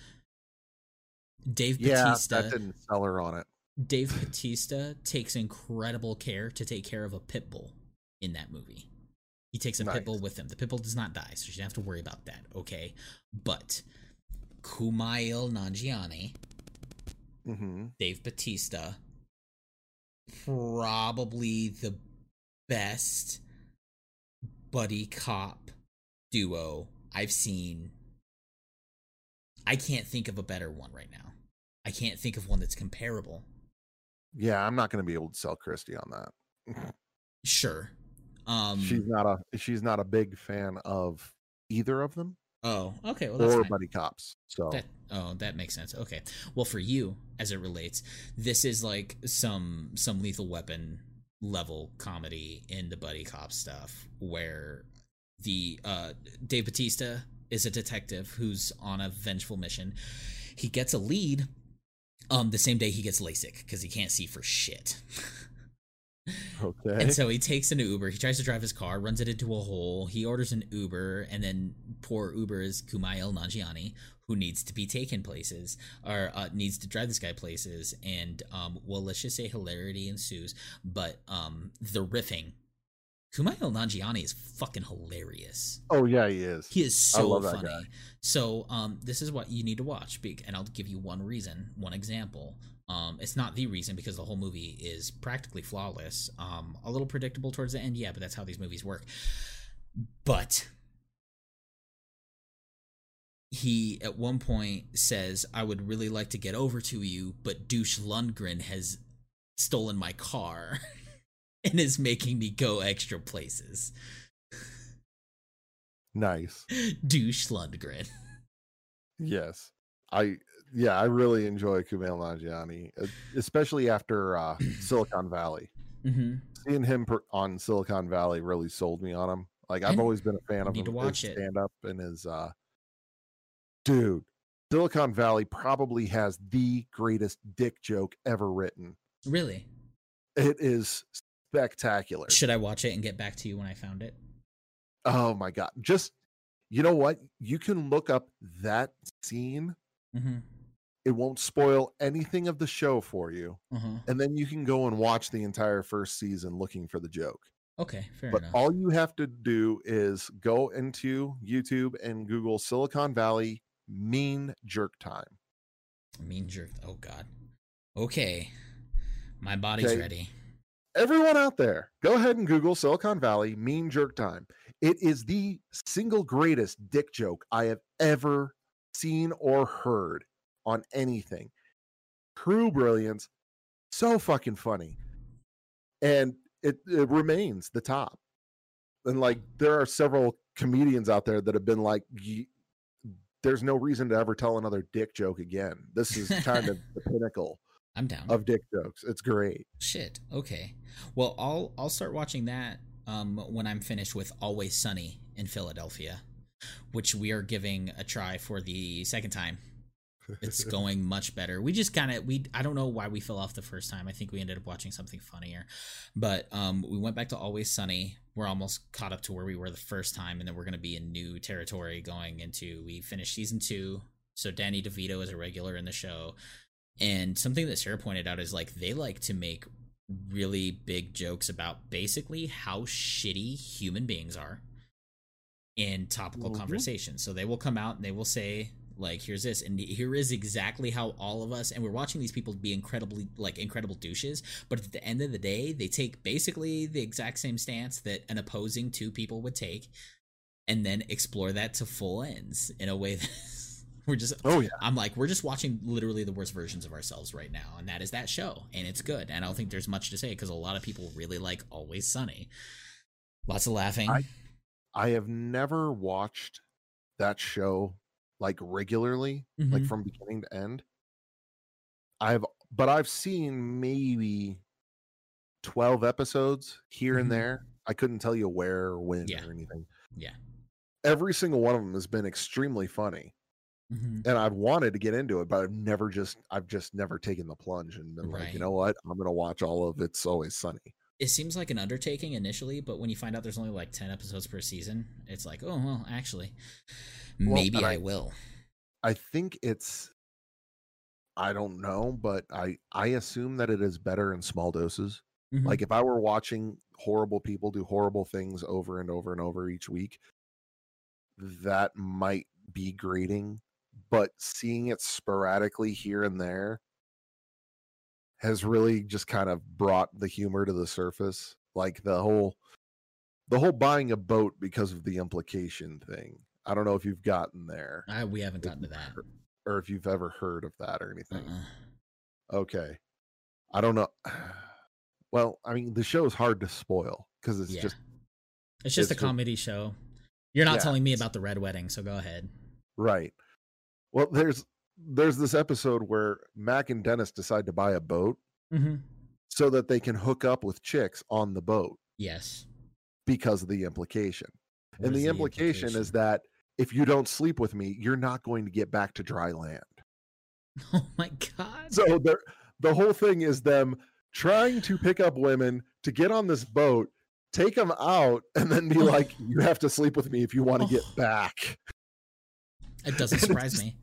Dave yeah, Batista. that didn't sell her on it. Dave Batista takes incredible care to take care of a pit bull in that movie. He takes a Nice. pit bull with him. The pit bull does not die, so you don't have to worry about that. Okay, but Kumail Nanjiani, hmm Dave Batista, probably the best buddy cop duo I've seen. I can't think of a better one right now. I can't think of one that's comparable. Yeah, I'm not going to be able to sell Christy on that. Sure. Um she's not a she's not a big fan of either of them Oh, okay. Well, that's or fine. buddy cops. So That oh, that makes sense. Okay. Well, for you, as it relates, this is like some some lethal weapon level comedy in the buddy cop stuff where the uh Dave Batista is a detective who's on a vengeful mission. He gets a lead um the same day he gets LASIK because he can't see for shit. okay, And so he takes an Uber. He tries to drive his car, runs it into a hole. He orders an Uber, and then poor Uber is Kumail Nanjiani, who needs to be taken places or uh, needs to drive this guy places. And um, well, let's just say hilarity ensues. But um, the riffing, Kumail Nanjiani is fucking hilarious. oh yeah, he is. He is I so funny. guy. So um, this is what you need to watch, and I'll give you one reason, one example. Um, it's not the reason because the whole movie is practically flawless. Um, a little predictable towards the end, yeah, but that's how these movies work. But he at one point says, "I would really like to get over to you, but douche Lundgren has stolen my car." And is making me go extra places. Nice. Douche Lundgren. Yes. I yeah, I really enjoy Kumail Nanjiani, uh, especially after uh, Silicon Valley. hmm Seeing him per- on Silicon Valley really sold me on him. Like I've always been a fan of him, watch it. stand up and his uh dude. Silicon Valley probably has the greatest dick joke ever written. Really? It is spectacular. Should I watch it and get back to you when I found it? Oh my god. Just you know what? You can look up that scene. Mm-hmm. It won't spoil anything of the show for you. Uh-huh. And then you can go and watch the entire first season looking for the joke. Okay, fair But enough. all you have to do is go into YouTube and Google Silicon Valley mean jerk time. mean jerk. Oh God. Okay, my body's Okay. ready. Everyone out there, go ahead and Google Silicon Valley mean jerk time. It is the single greatest dick joke I have ever seen or heard on anything. True brilliance, so fucking funny. And it, it remains the top. And like there are several comedians out there that have been like "Ye- there's no reason to ever tell another dick joke again. This is kind of the pinnacle I'm down. of dick jokes. It's great. Shit. Okay. Well, I'll I'll start watching that um when I'm finished with Always Sunny in Philadelphia, which we are giving a try for the second time. It's going much better. We just kind of we I don't know why we fell off the first time. I think we ended up watching something funnier. But um we went back to Always Sunny. We're almost caught up to where we were the first time and then we're going to be in new territory going into we finished season 2. So Danny DeVito is a regular in the show. And something that Sarah pointed out is like they like to make really big jokes about basically how shitty human beings are in topical Mhm. conversations. So they will come out and they will say like here's this and here is exactly how all of us and we're watching these people be incredibly like incredible douches but at the end of the day they take basically the exact same stance that an opposing two people would take and then explore that to full ends in a way that we're just Oh yeah. I'm like, we're just watching literally the worst versions of ourselves right now, and that is that show, and it's good. And I don't think there's much to say because a lot of people really like Always Sunny. Lots of laughing. I- I have never watched that show like regularly, like Mhm. from beginning to end. I've but I've seen maybe 12 episodes here Mhm. and there. I couldn't tell you where or when Yeah. or anything. Yeah. Every single one of them has been extremely funny. Mhm. And I've wanted to get into it, but I've never just I've just never taken the plunge and been like, you know what? I'm gonna watch all of It's Always Sunny. It seems like an undertaking initially, but when you find out there's only like ten episodes per season, it's like, oh well, actually, maybe and I, I- will. I think it's I don't know, but I I assume that it is better in small doses. Mhm. Like if I were watching horrible people do horrible things over and over and over each week, that might be grating. But seeing it sporadically here and there has really just kind of brought the humor to the surface. Like the whole the whole buying a boat because of the implication thing. I don't know if you've gotten there I, we haven't gotten to that. heard- or if you've ever heard of that or anything. Uh-uh. Okay. I don't know. Well, I mean, the show is hard to spoil because it's Yeah. just It's just it's a just- comedy show. You're not Yeah, telling me about the red wedding, so go ahead. right. Well, there's there's this episode where Mac and Dennis decide to buy a boat Mm-hmm. so that they can hook up with chicks on the boat Yes. because of the implication. What and is the, implication, is that if you don't sleep with me, you're not going to get back to dry land. Oh my god. So the the whole thing is them trying to pick up women to get on this boat, take them out, and then be Oh. like, "You have to sleep with me if you want to get Oh. back." It doesn't surprise me.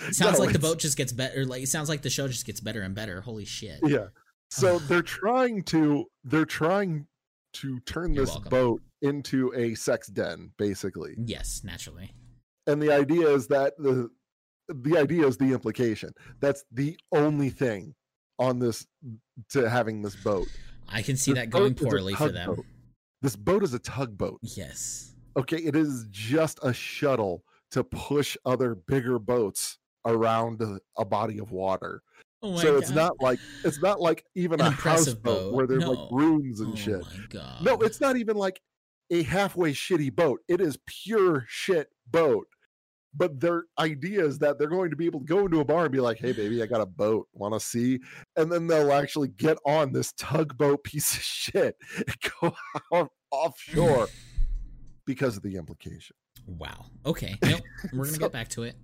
It sounds No, like the boat just gets better. Like it sounds like the show just gets better and better. Holy shit. Yeah. So they're trying to they're trying to turn You're this welcome. boat into a sex den, basically. Yes, naturally. And the idea is that the the idea is the implication. That's the only thing on this to having this boat. I can see This that going boat poorly for them. tugboat. This boat is a tugboat. Yes. Okay, it is just a shuttle to push other bigger boats around a- a body of water. Oh so it's not like it's not like even An a houseboat boat. where there's No. like rooms and oh shit. god. No, it's not even like a halfway shitty boat. It is pure shit boat. but their idea is that they're going to be able to go into a bar and be like, "Hey, baby, I got a boat. Want to see?" And then they'll actually get on this tugboat piece of shit and go out offshore because of the implication. Wow. Okay. Nope. We're gonna So- get back to it.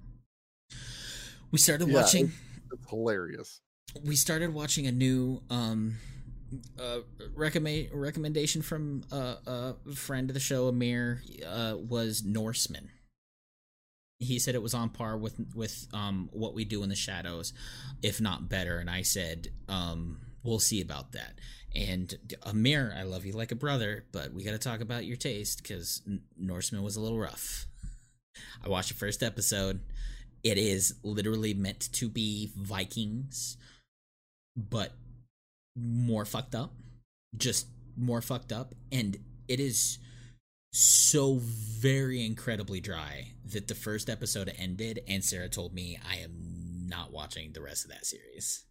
We started Yeah, watching. It's hilarious. we started watching a new um uh recommend recommendation from uh, a friend of the show Amir uh was Norsemen. He said it was on par with with um what we do in the shadows, if not better, and I said um we'll see about that. And Amir, I love you like a brother, but we got to talk about your taste because Norsemen was a little rough. I watched the first episode. It is literally meant to be Vikings but more fucked up just more fucked up and it is so very incredibly dry that the first episode ended and sarah told me i am not watching the rest of that series.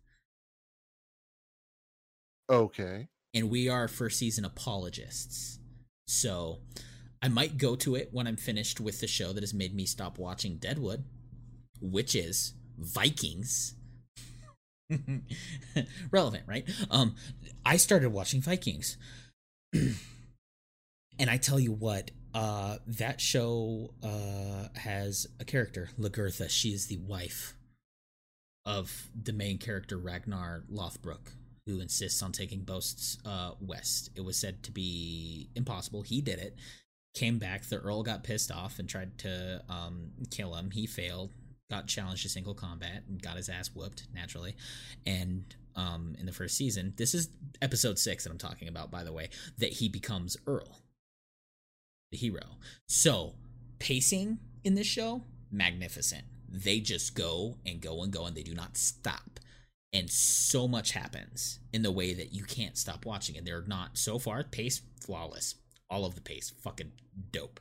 Okay. and we are first season apologists. So i might go to it when i'm finished with the show that has made me stop watching deadwood which is vikings. Relevant right? Um i started watching vikings. And i tell you what uh that show uh has a character lagertha she is the wife of the main character ragnar lothbrok who insists on taking boasts uh west. It was said to be impossible. He did it. Came back. The earl got pissed off and tried to um kill him. He failed got challenged to single combat and got his ass whooped naturally. And um in the first season this is episode 6 that I'm talking about by the way that he becomes Earl the hero. So pacing in this show magnificent. They just go and go and go and they do not stop. And so much happens in the way that you can't stop watching and they're not so far pace flawless. All of the pace fucking dope.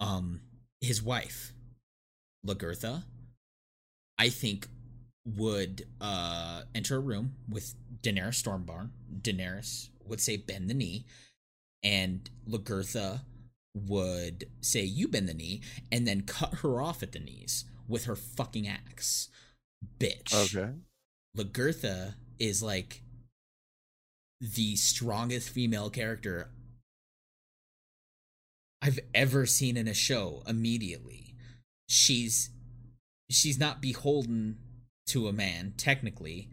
Um his wife Lagertha, I think would uh enter a room with Daenerys Stormborn. Daenerys would say bend the knee, and Lagertha would say you bend the knee, and then cut her off at the knees with her fucking axe. Bitch. Okay. Lagertha is like the strongest female character I've ever seen in a show immediately. She's she's not beholden to a man technically.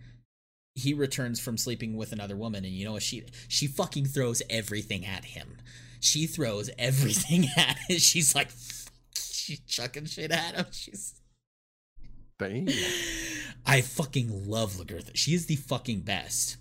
He returns from sleeping with another woman and you know what she she fucking throws everything at him. She throws everything at him. She's like she's chucking shit at him. She's Damn. I fucking love Lagertha. She is the fucking best.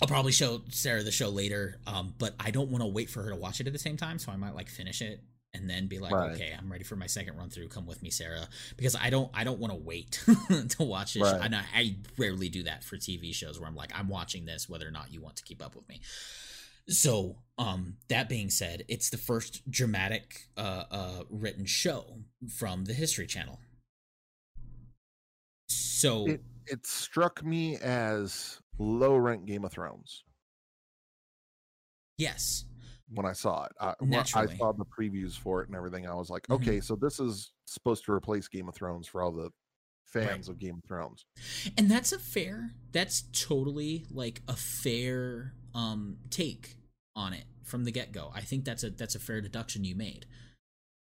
I'll probably show Sarah the show later, um, but I don't want to wait for her to watch it at the same time, so I might like finish it and then be like, Right. okay, I'm ready for my second run through. Come with me, Sarah, because I don't I don't want to wait to watch it. Right. And I, I rarely do that for TV shows where I'm like, I'm watching this whether or not you want to keep up with me. So, um, that being said, it's the first dramatic uh, uh, written show from the History Channel. So It it struck me as low rank Game of Thrones yes, when I saw it. I, when I saw the previews for it and everything. I was like, Mhm. okay, so this is supposed to replace Game of Thrones for all the fans of Game of Thrones. and that's a fair that's totally like a fair um take on it from the get-go i think that's a that's a fair deduction you made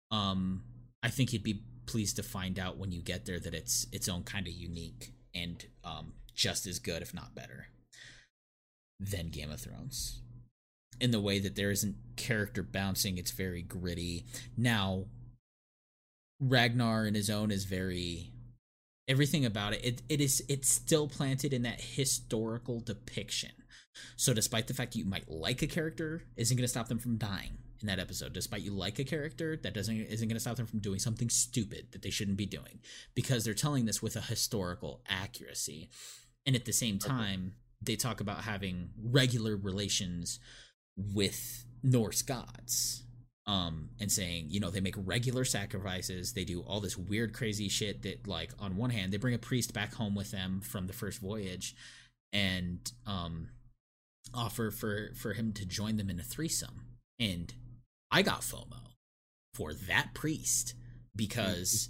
um i think you'd be pleased to find out when you get there that it's its own kind of unique and um just as good if not better than game of thrones in the way that there isn't character bouncing it's very gritty. Now ragnar in his own is very everything about it, it it is it's still planted in that historical depiction. So despite the fact that you might like a character isn't going to stop them from dying in that episode. Despite you like a character that doesn't isn't going to stop them from doing something stupid that they shouldn't be doing. Because they're telling this with a historical accuracy. And at the same time they talk about having regular relations with Norse gods um and saying you know they make regular sacrifices. They do all this weird crazy shit that like on one hand they bring a priest back home with them from the first voyage and um offer for for him to join them in a threesome. And i got fomo for that priest because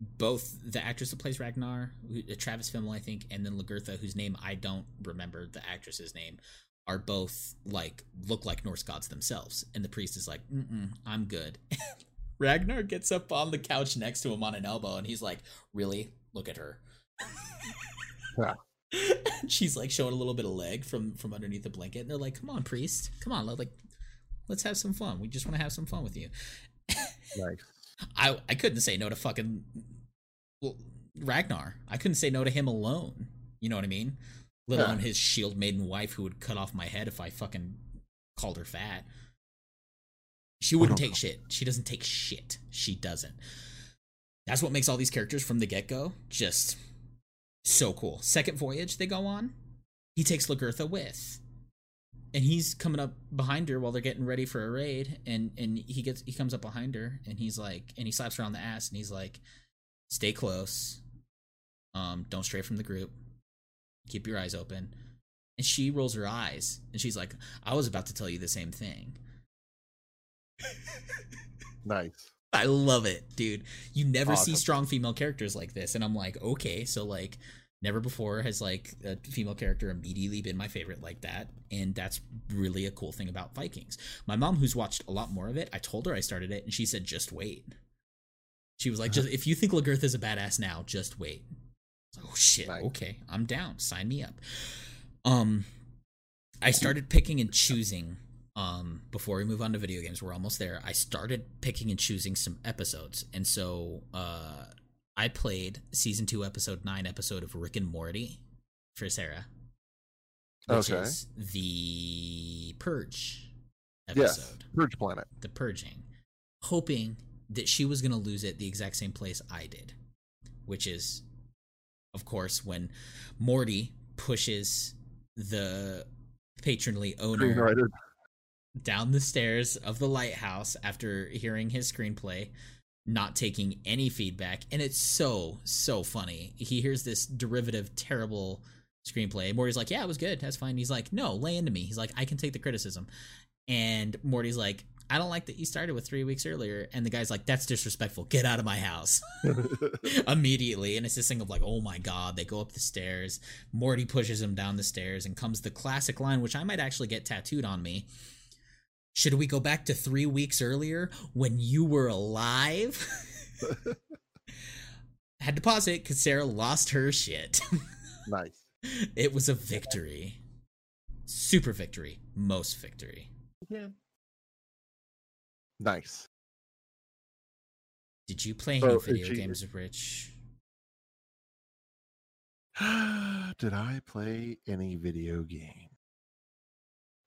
both the actress that plays Ragnar, uh, Travis Fimmel, I think, and then Lagertha, whose name I don't remember the actress's name, are both like look like Norse gods themselves. And the priest is like, Mm-mm, "I'm good." Ragnar gets up on the couch next to him on an elbow, and he's like, "Really? Look at her." Yeah. She's like showing a little bit of leg from from underneath the blanket, and they're like, "Come on, priest, come on, like, let's have some fun. We just want to have some fun with you." Nice. I I couldn't say no to fucking well, Ragnar. I couldn't say no to him alone. You know what I mean? Let alone his shield maiden wife who would cut off my head if I fucking called her fat. She wouldn't take shit. She doesn't take shit. She doesn't. That's what makes all these characters from the get go just so cool. Second voyage they go on, he takes Lagertha with and he's coming up behind her while they're getting ready for a raid and and he gets he comes up behind her and he's like and he slaps her on the ass and he's like stay close um don't stray from the group keep your eyes open. And she rolls her eyes and she's like i was about to tell you the same thing. Nice. i love it dude. You never see strong female characters like this and i'm like okay so like never before has like a female character immediately been my favorite like that and that's really a cool thing about vikings. My mom who's watched a lot more of it i told her i started it and she said just wait. She was like uh-huh. just if you think lagertha is a badass now just wait. I was like, oh shit Nice. okay i'm down sign me up um i started picking and choosing um before we move on to video games we're almost there i started picking and choosing some episodes and so uh i played season 2 episode 9 episode of rick and morty for sarah which Okay. is the purge episode Yes. episode Purge Planet. the purging hoping that she was going to lose it the exact same place i did which is of course when morty pushes the patronly owner down the stairs of the lighthouse after hearing his screenplay, not taking any feedback. And it's so, so funny. He hears this derivative, terrible screenplay. Morty's like, Yeah, it was good. That's fine. He's like, No, lay into me. He's like, I can take the criticism. And Morty's like, I don't like that you started with three weeks earlier. And the guy's like, That's disrespectful. Get out of my house. immediately and it's this thing of like oh my god they go up the stairs morty pushes him down the stairs and comes the classic line which i might actually get tattooed on me should we go back to three weeks earlier when you were alive had to pause it because sarah lost her shit nice. it was a victory super victory most victory Yeah. Nice. did you play any video games rich Did I play any video game?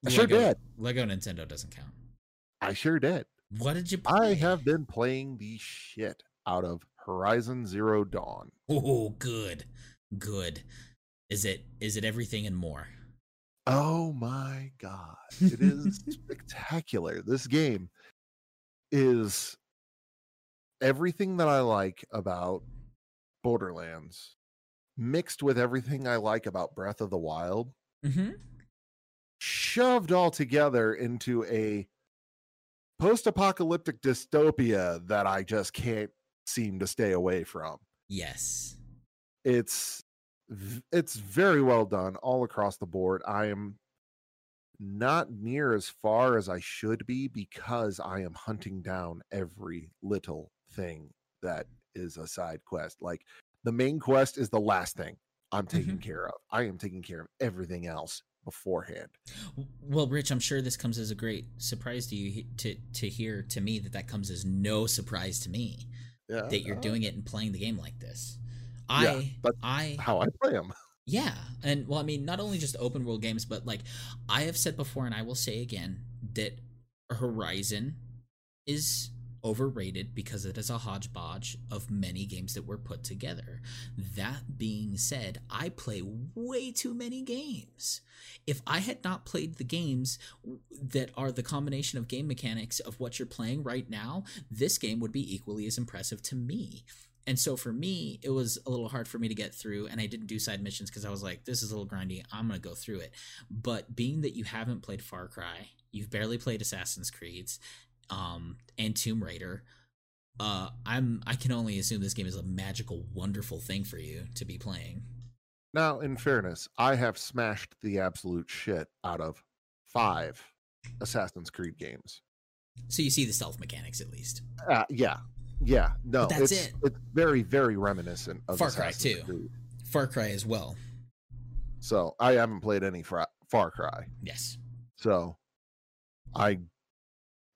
I Lego, sure did. lego nintendo doesn't count I sure did. what did you play I have been playing the shit out of Horizon Zero Dawn. Oh, good, good. Is it is it everything and more? Oh my god. It is spectacular. This game is everything that I like about Borderlands mixed with everything I like about Breath of the Wild, Mm-hmm. shoved all together into a post-apocalyptic dystopia that I just can't seem to stay away from. Yes. it's it's very well done all across the board i am not near as far as i should be because i am hunting down every little thing that is a side quest like the main quest is the last thing i'm taking Mhm. care of. I am taking care of everything else beforehand. Well, Rich, I'm sure this comes as a great surprise to you to to hear to me that that comes as no surprise to me yeah that you're doing it and playing the game like this. Yeah, I that's I how i play them Yeah, and well, I mean, not only just open world games, but like I have said before, and I will say again that Horizon is overrated because it is a hodgepodge of many games that were put together. That being said, I play way too many games. If I had not played the games that are the combination of game mechanics of what you're playing right now, this game would be equally as impressive to me. And so for me, it was a little hard for me to get through, and I didn't do side missions because I was like, this is a little grindy. I'm going to go through it. But being that you haven't played Far Cry, you've barely played Assassin's Creeds, um, and Tomb Raider, uh, I'm I can only assume this game is a magical, wonderful thing for you to be playing. Now, in fairness, I have smashed the absolute shit out of five Assassin's Creed games. So you see the stealth mechanics at least. Uh, yeah, yeah. No, But that's it's, it. It's very, very reminiscent of Far Cry Assassin's 2. Creed. Far Cry as well. So I haven't played any Fra- Far Cry. Yes. So I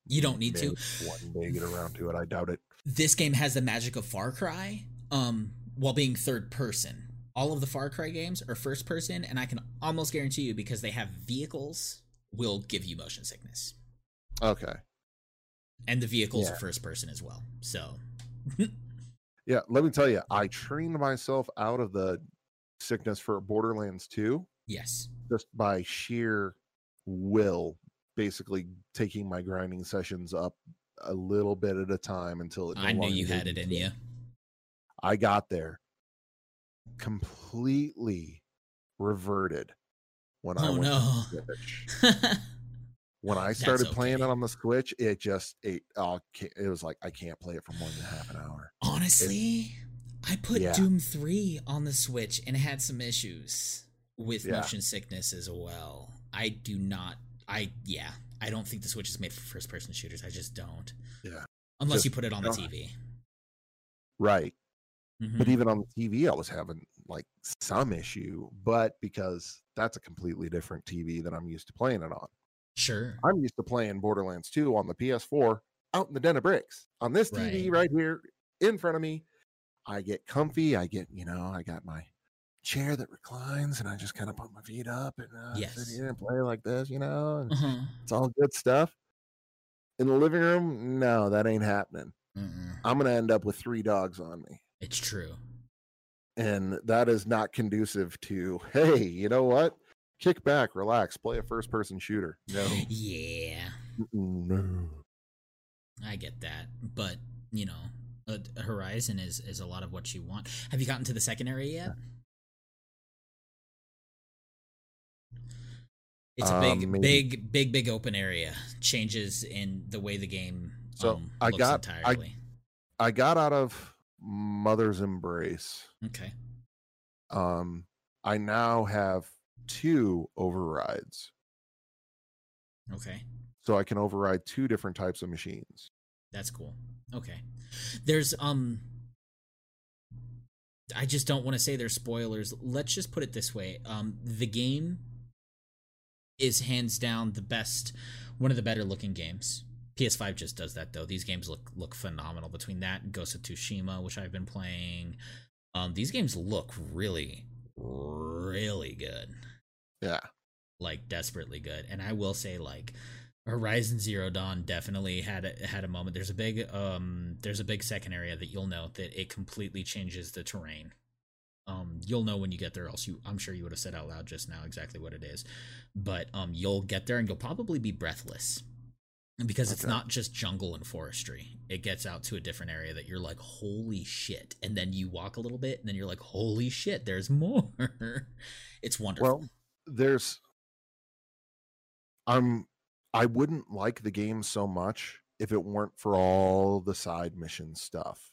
You don't need to. one day get around to it. I doubt it. This game has the magic of Far Cry, um, while being third person. All of the Far Cry games are first person, and I can almost guarantee you because they have vehicles will give you motion sickness. Okay. And the vehicles are Yeah. first person as well. So Yeah, let me tell you, I trained myself out of the sickness for Borderlands 2 yes. just by sheer will, basically taking my grinding sessions up a little bit at a time until it no I knew you had it in you. I got there completely reverted when I Oh went to no. When I started playing it on the Switch, it just it, oh, it was like I can't play it for more than half an hour. Honestly, I put Yeah. Doom 3 on the Switch and had some issues with Yeah. motion sickness as well. I do not I yeah, I don't think the Switch is made for first person shooters. I just don't. Yeah. Unless Just you put it on the. TV. Right. Mhm. But even on the TV, I was having like some issue, but because that's a completely different TV than I'm used to playing it on. Sure. I'm used to playing Borderlands 2 on the PS4 out in the den of bricks. On this TV right here in front of me, I get comfy. I get, you know, I got my chair that reclines and I just kind of put my feet up and uh, Yes. sit here and play like this, you know, and Uh-huh. it's all good stuff. In the living room, no, that ain't happening. Mm-mm. I'm going to end up with three dogs on me. It's true. and that is not conducive to hey you know what kick back relax play a first person shooter no Yeah. No I get that. But, you know, uh, Horizon is is a lot of what you want. Have you gotten to the second area yet? It's a big, Um, big, big, big open area. Changes in the way the game So, um, I got- I- i got out of mother's embrace okay. um i now have two overrides Okay. so i can override two different types of machines That's cool. Okay. There's um I just don't want to say there's spoilers. Let's just put it this way. Um the game is hands down the best one of the better looking games. PS5 just does that though. These games look look phenomenal between that and Ghost of Tsushima, which I've been playing. Um these games look really really good. yeah like desperately good. And I will say like Horizon Zero Dawn definitely had a, had a moment. There's a big um there's a big second area that you'll note that it completely changes the terrain. Um you'll know when you get there else you I'm sure you would have said out loud just now exactly what it is. But um you'll get there and you'll probably be breathless. Because it's Okay. not just jungle and forestry. It gets out to a different area that you're like, holy shit. And then you walk a little bit and then you're like, holy shit, there's more. it's wonderful. well there's i'm i wouldn't like the game so much if it weren't for all the side mission stuff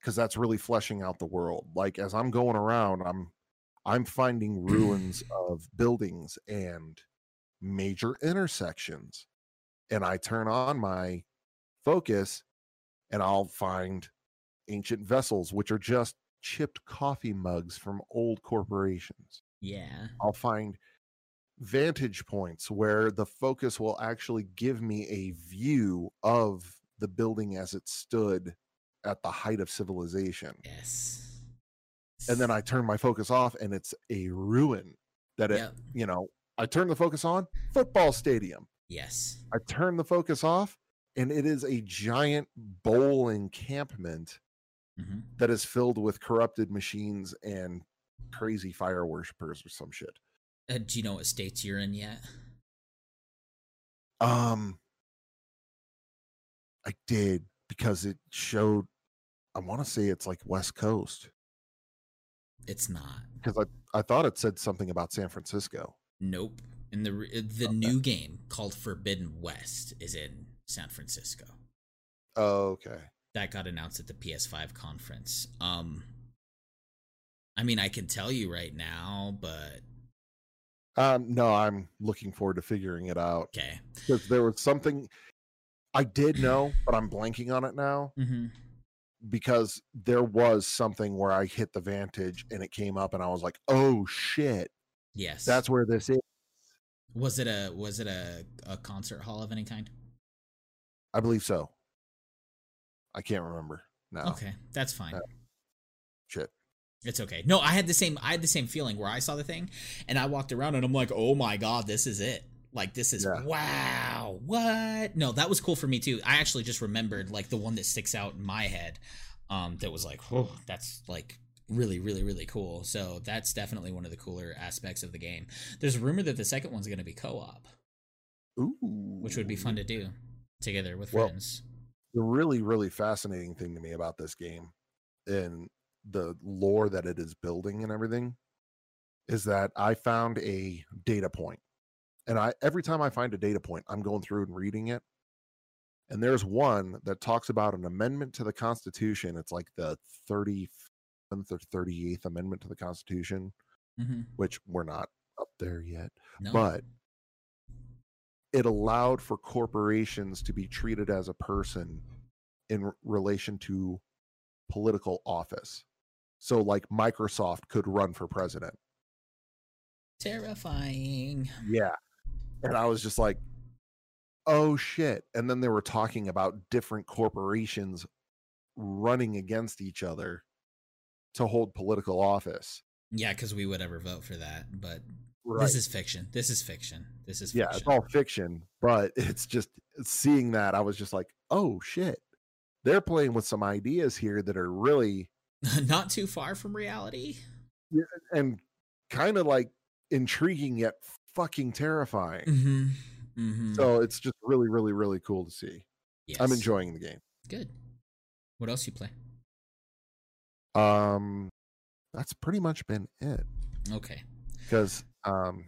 because that's really fleshing out the world like as i'm going around i'm i'm finding ruins of buildings and major intersections and i turn on my focus and i'll find ancient vessels which are just chipped coffee mugs from old corporations yeah. I'll find vantage points where the focus will actually give me a view of the building as it stood at the height of civilization. Yes. And then I turn my focus off and it's a ruin that it, Yep. you know, I turn the focus on, football stadium. Yes. I turn the focus off and it is a giant bowl encampment hmm that is filled with corrupted machines and crazy fire worshippers or some shit. Uh, do you know what states you're in yet? Um, I did because it showed. I want to say it's like West Coast It's not. because I I thought it said something about San Francisco. Nope. And the the Okay. new game called Forbidden West is in San Francisco. Oh, okay. that got announced at the PS5 conference. Um, I mean, I can tell you right now, but Um, no, I'm looking forward to figuring it out okay. because there was something I did know, but I'm blanking on it now Mm-hmm. because there was something where I hit the Vantage and it came up, and I was like, "Oh shit, Yes, that's where this is." Was it a was it a a concert hall of any kind? I believe so. I can't remember now. Okay, that's fine. Uh, Shit. It's okay. No, I had the same I had the same feeling where I saw the thing and I walked around and I'm like, "Oh my god, this is it." Like this is Yeah. wow. What? No, that was cool for me too. I actually just remembered like the one that sticks out in my head um that was like, "Oh, that's like really really really cool." So, that's definitely one of the cooler aspects of the game. There's a rumor that the second one's going to be co-op, Ooh, which would be fun to do together with Well, friends. the really really fascinating thing to me about this game and the lore that it is building and everything is that i found a data point and i every time i find a data point i'm going through and reading it and there's one that talks about an amendment to the constitution it's like the 37th or 38th amendment to the constitution Mhm. which we're not up there yet No. but it allowed for corporations to be treated as a person in r- relation to political office. So, like Microsoft could run for president. terrifying. Yeah. And I was just like, oh shit. And then they were talking about different corporations running against each other to hold political office. Yeah, cuz we would ever vote for that, but Right. This is fiction. This is fiction. This is yeah, fiction. it's all fiction, but it's just seeing that I was just like, oh shit. They're playing with some ideas here that are really not too far from reality. and kind of like intriguing yet fucking terrifying. Mm-hmm. Mm-hmm. So it's just really, really, really cool to see. I'm enjoying the game. Good. What else you play? Um, that's pretty much been it. Okay. Because um,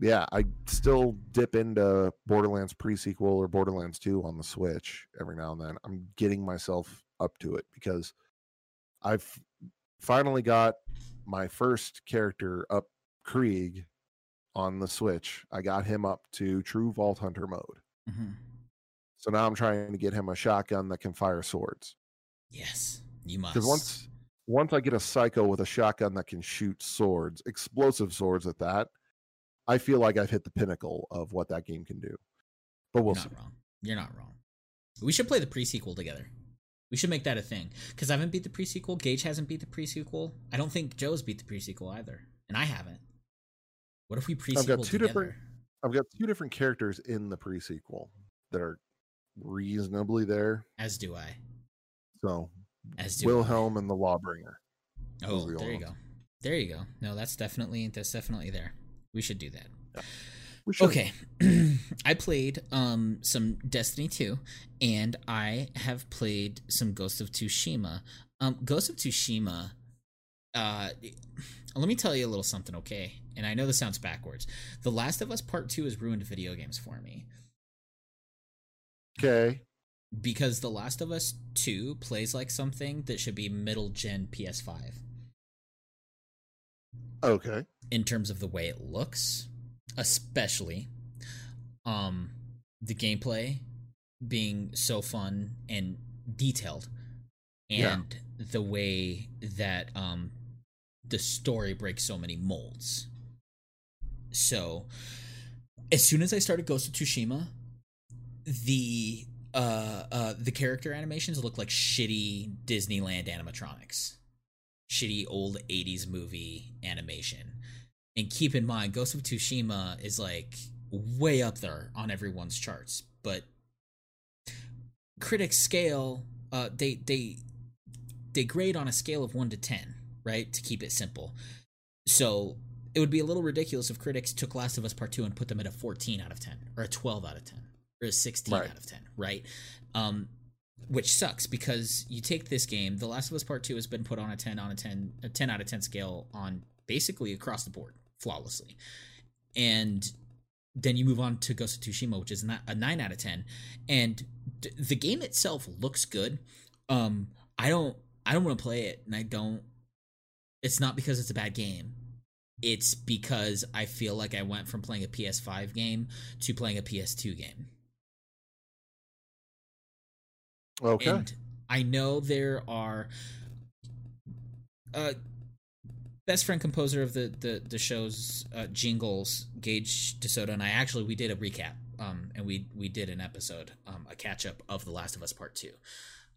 yeah, I still dip into Borderlands pre-sequel or Borderlands 2 on the Switch every now and then. I'm getting myself up to it because I've finally got my first character up Krieg on the Switch. I got him up to true Vault Hunter mode. Mm-hmm. So now I'm trying to get him a shotgun that can fire swords. Yes, you must. Because once once I get a psycho with a shotgun that can shoot swords, explosive swords at that, I feel like I've hit the pinnacle of what that game can do. But we'll You're see. not wrong. You're not wrong. We should play the pre-sequel together. We should make that a thing. Because I haven't beat the pre-sequel. Gage hasn't beat the pre-sequel. I don't think Joe's beat the pre-sequel either, and I haven't. What if we pre-sequel two together? different- I've got two different characters in the pre-sequel that are reasonably there. As do I. So As do Wilhelm and the Lawbringer. Oh, the there you go. There you go. No, that's definitely that's definitely there. We should do that. We should. Okay. I played um some Destiny 2 and I have played some Ghost of Tsushima. Um Ghost of Tsushima uh let me tell you a little something, okay? And I know this sounds backwards. The Last of Us Part 2 has ruined video games for me Okay. Because The Last of Us 2 plays like something that should be middle gen PS5 Okay. in terms of the way it looks, especially um the gameplay being so fun and detailed Yeah. and the way that um the story breaks so many molds. So as soon as I started Ghost of Tsushima, the uh uh the character animations look like shitty Disneyland animatronics. Shitty old 80s movie animation. And keep in mind Ghost of Tsushima is like way up there on everyone's charts, but critics scale uh they they they grade on a scale of 1 to 10, right? To keep it simple. So it would be a little ridiculous if critics took Last of Us Part 2 and put them at a 14 out of 10 or a 12 out of 10 or a 16 Right. out of 10, right? Um which sucks because you take this game, The Last of Us Part 2 has been put on a 10 on a 10 a 10 out of 10 scale on basically across the board flawlessly. And then you move on to Ghost of Tsushima, which is not a 9 out of 10. And d- the game itself looks good. Um, I don't I don't want to play it, and I don't. It's not because it's a bad game. It's because I feel like I went from playing a PS5 game to playing a PS2 game. Okay. And I know there are uh best friend composer of the the the show's uh, jingles, Gage DeSoto, and I actually we did a recap. Um, and we we did an episode, um, a catch up of The Last of Us Part Two,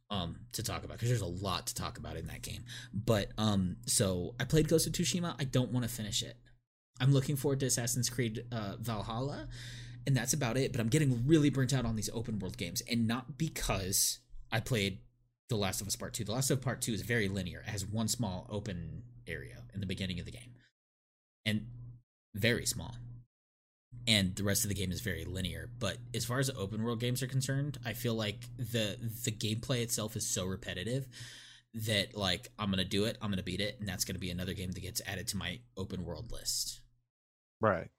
um, to talk about because there's a lot to talk about in that game. But um, so I played Ghost of Tsushima. I don't want to finish it. I'm looking forward to Assassin's Creed uh, Valhalla, and that's about it. But I'm getting really burnt out on these open world games, and not because I played The Last of Us Part Two. The Last of Us Part Two is very linear. It has one small open area in the beginning of the game, and very small. And the rest of the game is very linear. But as far as open world games are concerned, I feel like the the gameplay itself is so repetitive that like I'm gonna do it, I'm gonna beat it, and that's gonna be another game that gets added to my open world list Right.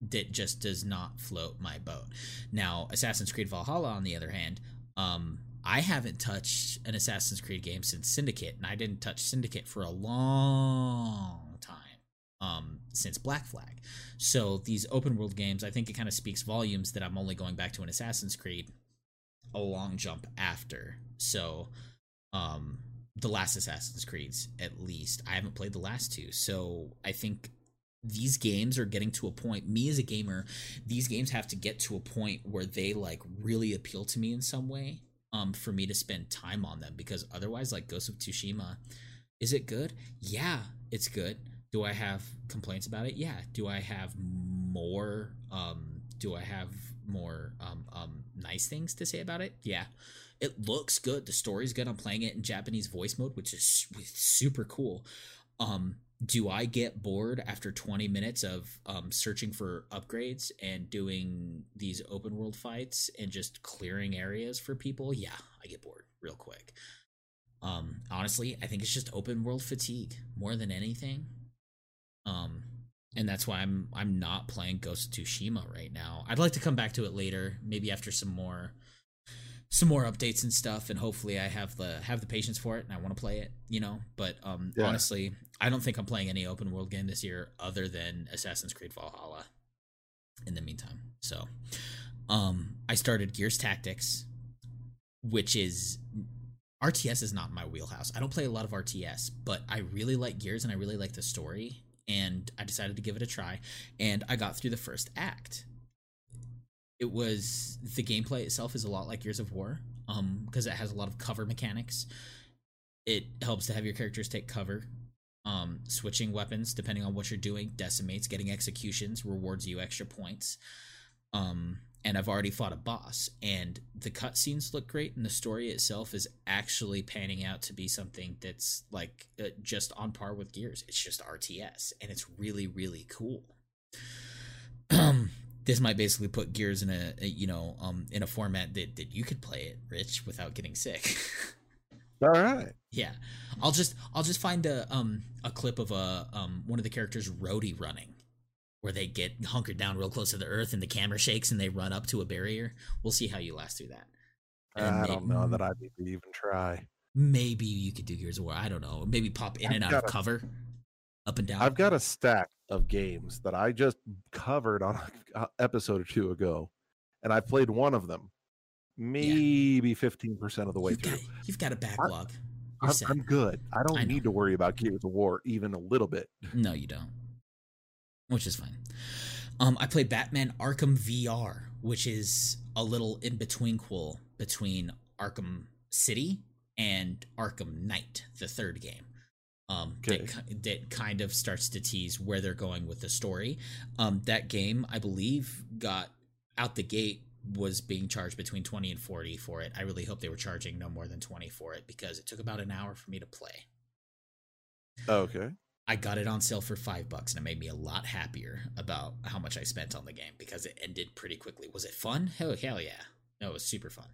that just does not float my boat. Now, Assassin's Creed Valhalla, on the other hand, um, I haven't touched an Assassin's Creed game since Syndicate, and I didn't touch Syndicate for a long time, um, since Black Flag. So these open world games, I think it kind of speaks volumes that I'm only going back to an Assassin's Creed a long jump after. So, um, the last Assassin's Creeds, at least, I haven't played the last two, so I think these games are getting to a point me as a gamer these games have to get to a point where they like really appeal to me in some way um for me to spend time on them because otherwise like ghost of tsushima is it good? Yeah it's good. Do i have complaints about it? Yeah. Do i have more um do i have more um um nice things to say about it? Yeah. It looks good. The story's good. I'm playing it in japanese voice mode which is super cool. Um do I get bored after 20 minutes of um, searching for upgrades and doing these open world fights and just clearing areas for people? Yeah, I get bored real quick. Um, honestly, I think it's just open world fatigue more than anything. Um, and that's why I'm I'm not playing Ghost of Tsushima right now. I'd like to come back to it later, maybe after some more some more updates and stuff and hopefully I have the have the patience for it and I want to play it, you know. But um Yeah. honestly, I don't think I'm playing any open world game this year other than Assassin's Creed Valhalla in the meantime. So um I started Gears Tactics which is RTS is not my wheelhouse. I don't play a lot of RTS, but I really like Gears and I really like the story and I decided to give it a try and I got through the first act it was the gameplay itself is a lot like Gears of War, um, because it has a lot of cover mechanics. It helps to have your characters take cover. Um, switching weapons depending on what you're doing decimates. Getting executions rewards you extra points. Um, and I've already fought a boss, and the cutscenes look great, and the story itself is actually panning out to be something that's like uh, just on par with Gears. It's just RTS, and it's really really cool. This might basically put Gears in a, a you know um in a format that that you could play it, Rich, without getting sick. All right. yeah, I'll just I'll just find a um a clip of a um one of the characters roadie running, where they get hunkered down real close to the earth and the camera shakes and they run up to a barrier. We'll see how you last through that. And I don't know that I need to even try. Maybe you could do Gears of War. I don't know. Maybe pop in I've and out of cover, up and down. I've got a stack of games that I just covered on an episode or two ago, and I played one of them, maybe fifteen percent of the way you've through. got, you've got a backlog. You're I'm. I'm good. I don't I need to worry about Gears of War even a little bit. No, you don't. Which is fine. Um, I played Batman Arkham VR, which is a little in between quil between Arkham City and Arkham Knight, the third game. Um, Okay. that, that kind of starts to tease where they're going with the story. Um, that game, I believe, got out the gate was being charged between 20 and 40 for it. I really hope they were charging no more than 20 for it because it took about an hour for me to play. Okay. I got it on sale for five bucks, and it made me a lot happier about how much I spent on the game because it ended pretty quickly. Was it fun? Hell, hell yeah! No, it was super fun.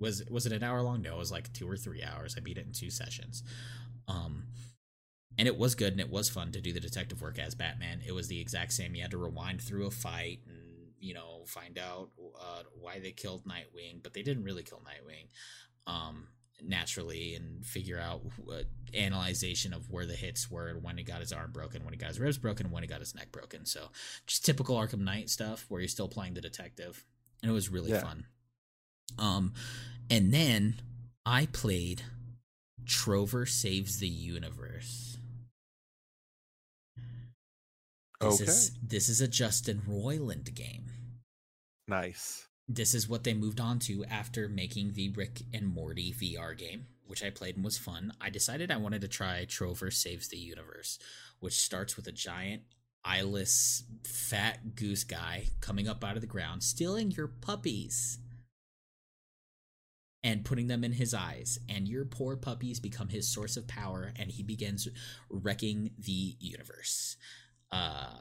Was was it an hour long? No, it was like two or three hours. I beat it in two sessions. Um, and it was good and it was fun to do the detective work as Batman. It was the exact same. You had to rewind through a fight and you know find out uh, why they killed Nightwing, but they didn't really kill Nightwing. Um, naturally and figure out what analyzation of where the hits were and when he got his arm broken, when he got his ribs broken, when he got his neck broken. So just typical Arkham Knight stuff where you're still playing the detective, and it was really Yeah. fun. Um, and then I played Trover Saves the Universe. This Okay. is this is a Justin Roiland game. Nice. This is what they moved on to after making the Rick and Morty VR game, which I played and was fun. I decided I wanted to try Trover Saves the Universe, which starts with a giant eyeless fat goose guy coming up out of the ground, stealing your puppies and putting them in his eyes. And your poor puppies become his source of power, and he begins wrecking the universe. Uh,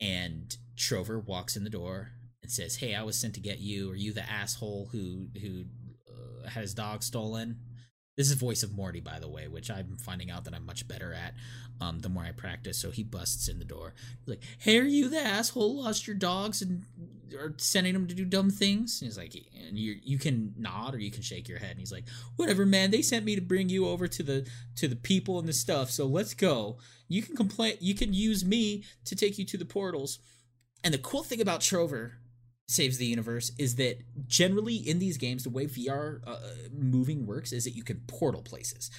and Trover walks in the door and says, "Hey, I was sent to get you. Are you the asshole who who uh, had his dog stolen?" This is voice of Morty, by the way, which I'm finding out that I'm much better at um, the more I practice. So he busts in the door, He's like, "Hey, are you the asshole lost your dogs and are sending them to do dumb things?" And he's like, and you you can nod or you can shake your head. And he's like, "Whatever, man. They sent me to bring you over to the to the people and the stuff. So let's go. You can complain. You can use me to take you to the portals." And the cool thing about Trover saves the universe is that generally in these games the way VR uh, moving works is that you can portal places.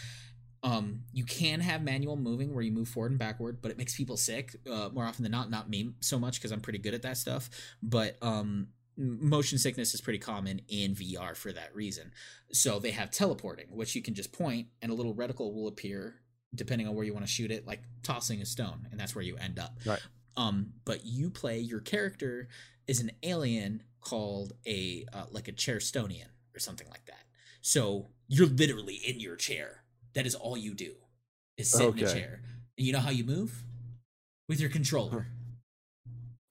Um, you can have manual moving where you move forward and backward, but it makes people sick uh, more often than not. Not me so much because I'm pretty good at that stuff, but um, motion sickness is pretty common in VR for that reason. So they have teleporting, which you can just point and a little reticle will appear depending on where you want to shoot it, like tossing a stone, and that's where you end up. Right. Um, but you play your character is an alien called a uh, like a chairstonian or something like that. So you're literally in your chair. That is all you do is sit in a chair. And you know how you move with your controller.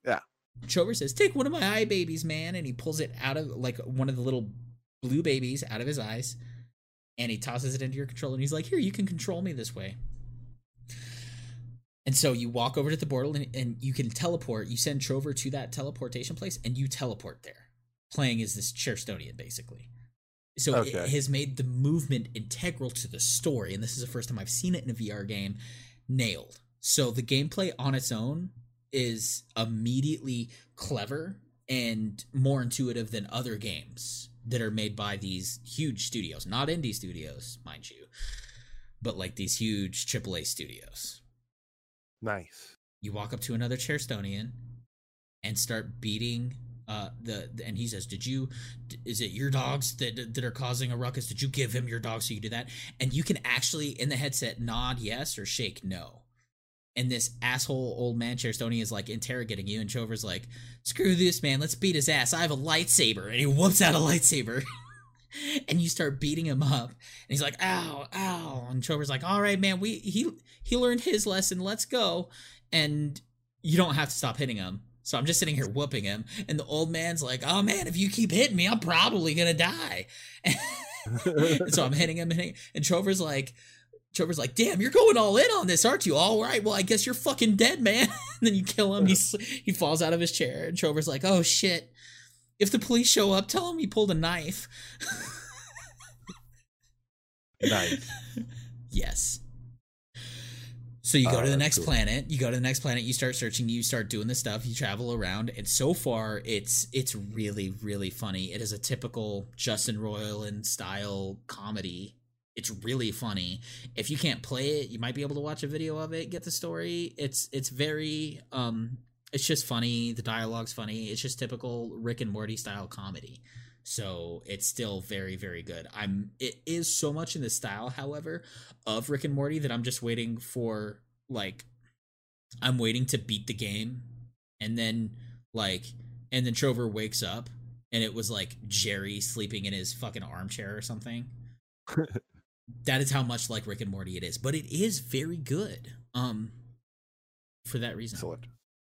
Yeah. Trover says, "Take one of my eye babies, man," and he pulls it out of like one of the little blue babies out of his eyes, and he tosses it into your controller. And he's like, "Here, you can control me this way." And so you walk over to the portal and, and you can teleport. You send Trover to that teleportation place and you teleport there, playing as this Chairstonian, basically. So it has made the movement integral to the story. And this is the first time I've seen it in a VR game nailed. So the gameplay on its own is immediately clever and more intuitive than other games that are made by these huge studios, not indie studios, mind you, but like these huge AAA studios Nice. you walk up to another Chairstonian and start beating uh the, the- and he says did you is it your dogs that that are causing a ruckus? Did you give him your dog so you do that? And you can actually in the headset nod yes or shake no. And this asshole old man Chairstonian is like interrogating you and Trover's like screw this man. Let's beat his ass. I have a lightsaber. And he whoops out a lightsaber and you start beating him up. And he's like ow ow. And Trover's like all right man we he he learned his lesson. Let's go. And you don't have to stop hitting him. So I'm just sitting here whooping him. And the old man's like oh man if you keep hitting me I'm probably gonna die. And so I'm hitting him and, hitting, and Trover's like Trover's like damn you're going all in on this aren't you? All right well I guess you're fucking dead man. And then you kill him. He's he falls out of his chair. And Trover's like oh shit if the police show up tell him he pulled a knife nice. Yes. So you go Oh, to the next cool. planet. You go to the next planet. You start searching. You start doing the stuff. You travel around, and so far, it's it's really really funny. It is a typical Justin Roiland style comedy. It's really funny. If you can't play it, you might be able to watch a video of it, get the story. It's it's very um, it's just funny. The dialogue's funny. It's just typical Rick and Morty style comedy so it's still very very good i'm it is so much in the style however of rick and morty that i'm just waiting for like i'm waiting to beat the game and then like and then trover wakes up and it was like jerry sleeping in his fucking armchair or something that is how much like rick and morty it is but it is very good um for that reason Excellent.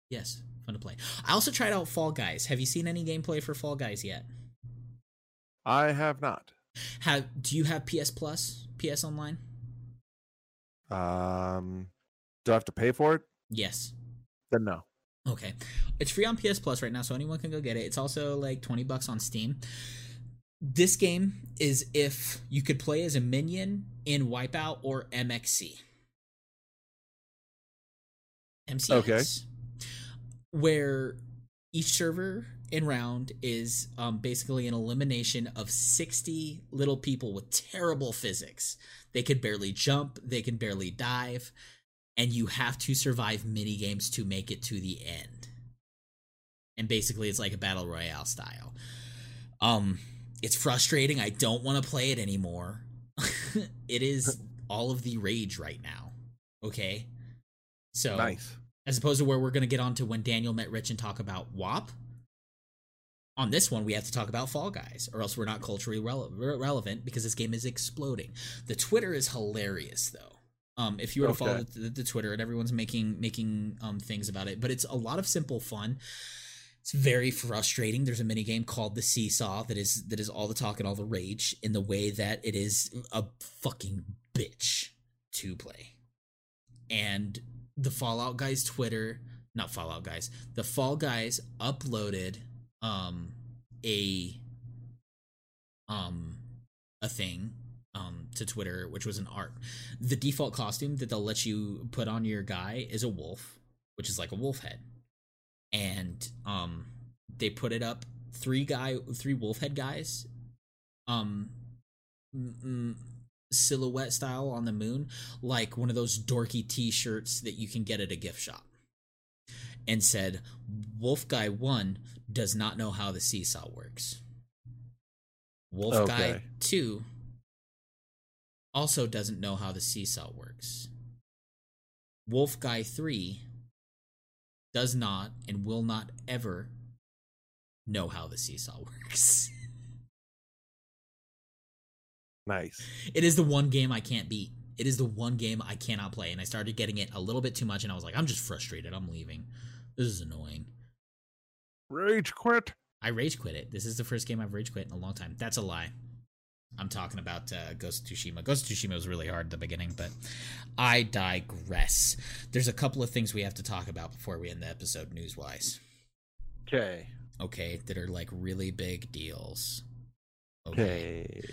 Yes fun to play i also tried out fall guys have you seen any gameplay for fall guys yet I have not. Have do you have PS Plus? PS Online? Um, do I have to pay for it? Yes. Then no. Okay. It's free on PS Plus right now, so anyone can go get it. It's also like 20 bucks on Steam. This game is if you could play as a minion in Wipeout or MXC. MCX. Okay. Where each server in round is um, basically an elimination of 60 little people with terrible physics. They could barely jump, they can barely dive, and you have to survive mini games to make it to the end. And basically it's like a battle royale style. Um it's frustrating. I don't want to play it anymore. it is all of the rage right now. Okay? So Nice. As opposed to where we're going to get on to when Daniel met Rich and talk about WAP. On this one, we have to talk about Fall Guys, or else we're not culturally rele- relevant because this game is exploding. The Twitter is hilarious, though. Um, if you were to follow Okay. the, the Twitter, and everyone's making making um things about it, but it's a lot of simple fun. It's very frustrating. There's a mini game called the Seesaw that is that is all the talk and all the rage in the way that it is a fucking bitch to play. And the Fallout guys Twitter, not Fallout guys, the Fall guys uploaded um a um a thing um to Twitter which was an art. The default costume that they'll let you put on your guy is a wolf, which is like a wolf head. And um they put it up three guy three wolf head guys um silhouette style on the moon like one of those dorky t-shirts that you can get at a gift shop and said wolf guy 1 does not know how the seesaw works. Wolf guy 2 also doesn't know how the seesaw works. Wolf guy 3 does not and will not ever know how the seesaw works Nice. It is the one game I can't beat. It is the one game I cannot play. And I started getting it a little bit too much, and I was like, I'm just frustrated. I'm leaving. This is annoying. Rage quit. I rage quit it. This is the first game I've rage quit in a long time. That's a lie. I'm talking about uh, Ghost of Tsushima. Ghost of Tsushima was really hard at the beginning, but I digress. There's a couple of things we have to talk about before we end the episode news wise. Okay. Okay, that are like really big deals. Okay.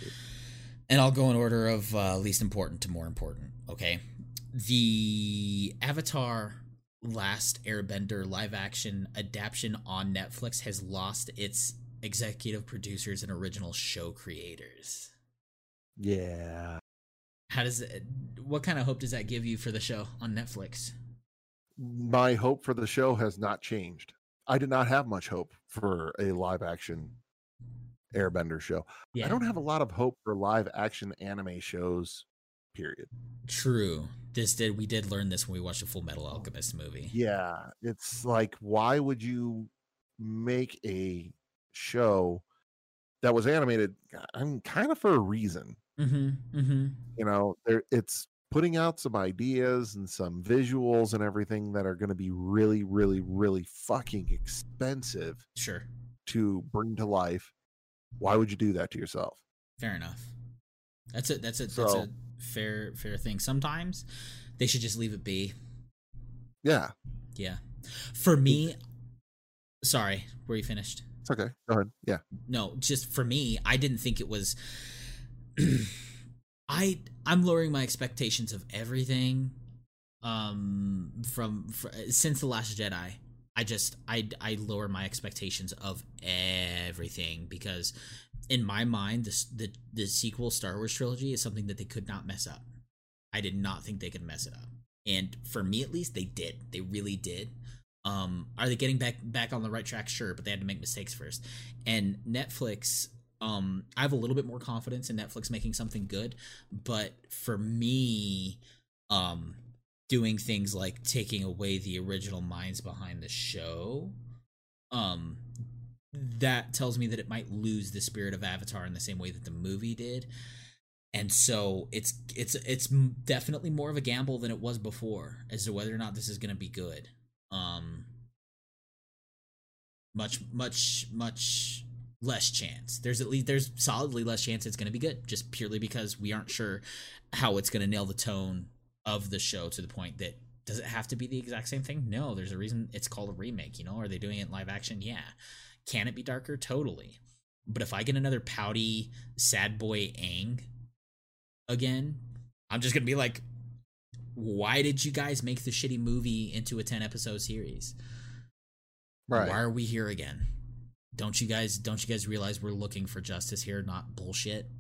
And I'll go in order of uh, least important to more important. Okay, the Avatar: Last Airbender live action adaptation on Netflix has lost its executive producers and original show creators. Yeah. How does it? What kind of hope does that give you for the show on Netflix? My hope for the show has not changed. I did not have much hope for a live action Airbender show. Yeah, I don't have a lot of hope for live action anime shows, period. True. This did we did learn this when we watched the Full Metal Alchemist movie. Yeah. It's like, why would you make a show that was animated? I mean, kind of for a reason. Mm-hmm. Mm-hmm. you know there it's putting out some ideas and some visuals and everything that are going to be really really really fucking expensive Sure. to bring to life why would you do that to yourself Fair enough. That's a that's a that's a fair fair thing. Sometimes they should just leave it be. yeah Yeah. For me, sorry, were you finished? it's okay go ahead yeah No, just for me, I didn't think it was. I I'm lowering my expectations of everything. Um, from fr- since the Last Jedi, I just I I lower my expectations of everything because in my mind this the the sequel Star Wars trilogy is something that they could not mess up. I did not think they could mess it up. And for me at least they did. They really did. Um are they getting back back on the right track? Sure, but they had to make mistakes first. And Netflix um I have a little bit more confidence in Netflix making something good, but for me um doing things like taking away the original minds behind the show um that tells me that it might lose the spirit of avatar in the same way that the movie did. And so it's it's it's definitely more of a gamble than it was before as to whether or not this is going to be good. Um much much much less chance. There's at least there's solidly less chance it's going to be good just purely because we aren't sure how it's going to nail the tone of the show to the point that does it have to be the exact same thing no there's a reason it's called a remake you know are they doing it in live action yeah can it be darker totally But if I get another pouty sad boy Aang again, I'm just gonna be like, why did you guys make the shitty movie into a 10 episode series? Right. Why are we here again? Don't you guys don't you guys realize we're looking for justice here, not bullshit?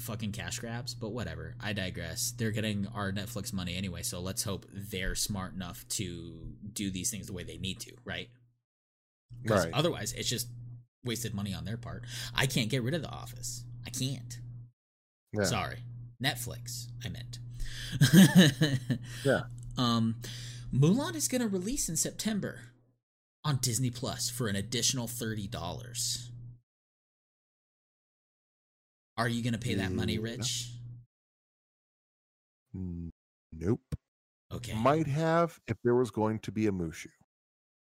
Fucking cash grabs, but whatever. I digress. They're getting our Netflix money anyway, so let's hope they're smart enough to do these things the way they need to, right? Right. Otherwise, it's just wasted money on their part. I can't get rid of The Office. I can't. Yeah. Sorry. Netflix, I meant. Yeah. Um Mulan is going to release in September on Disney Plus for an additional $30. Are you going to pay that money, Rich? Mm, Nope. Okay. Might have if there was going to be a Mushu.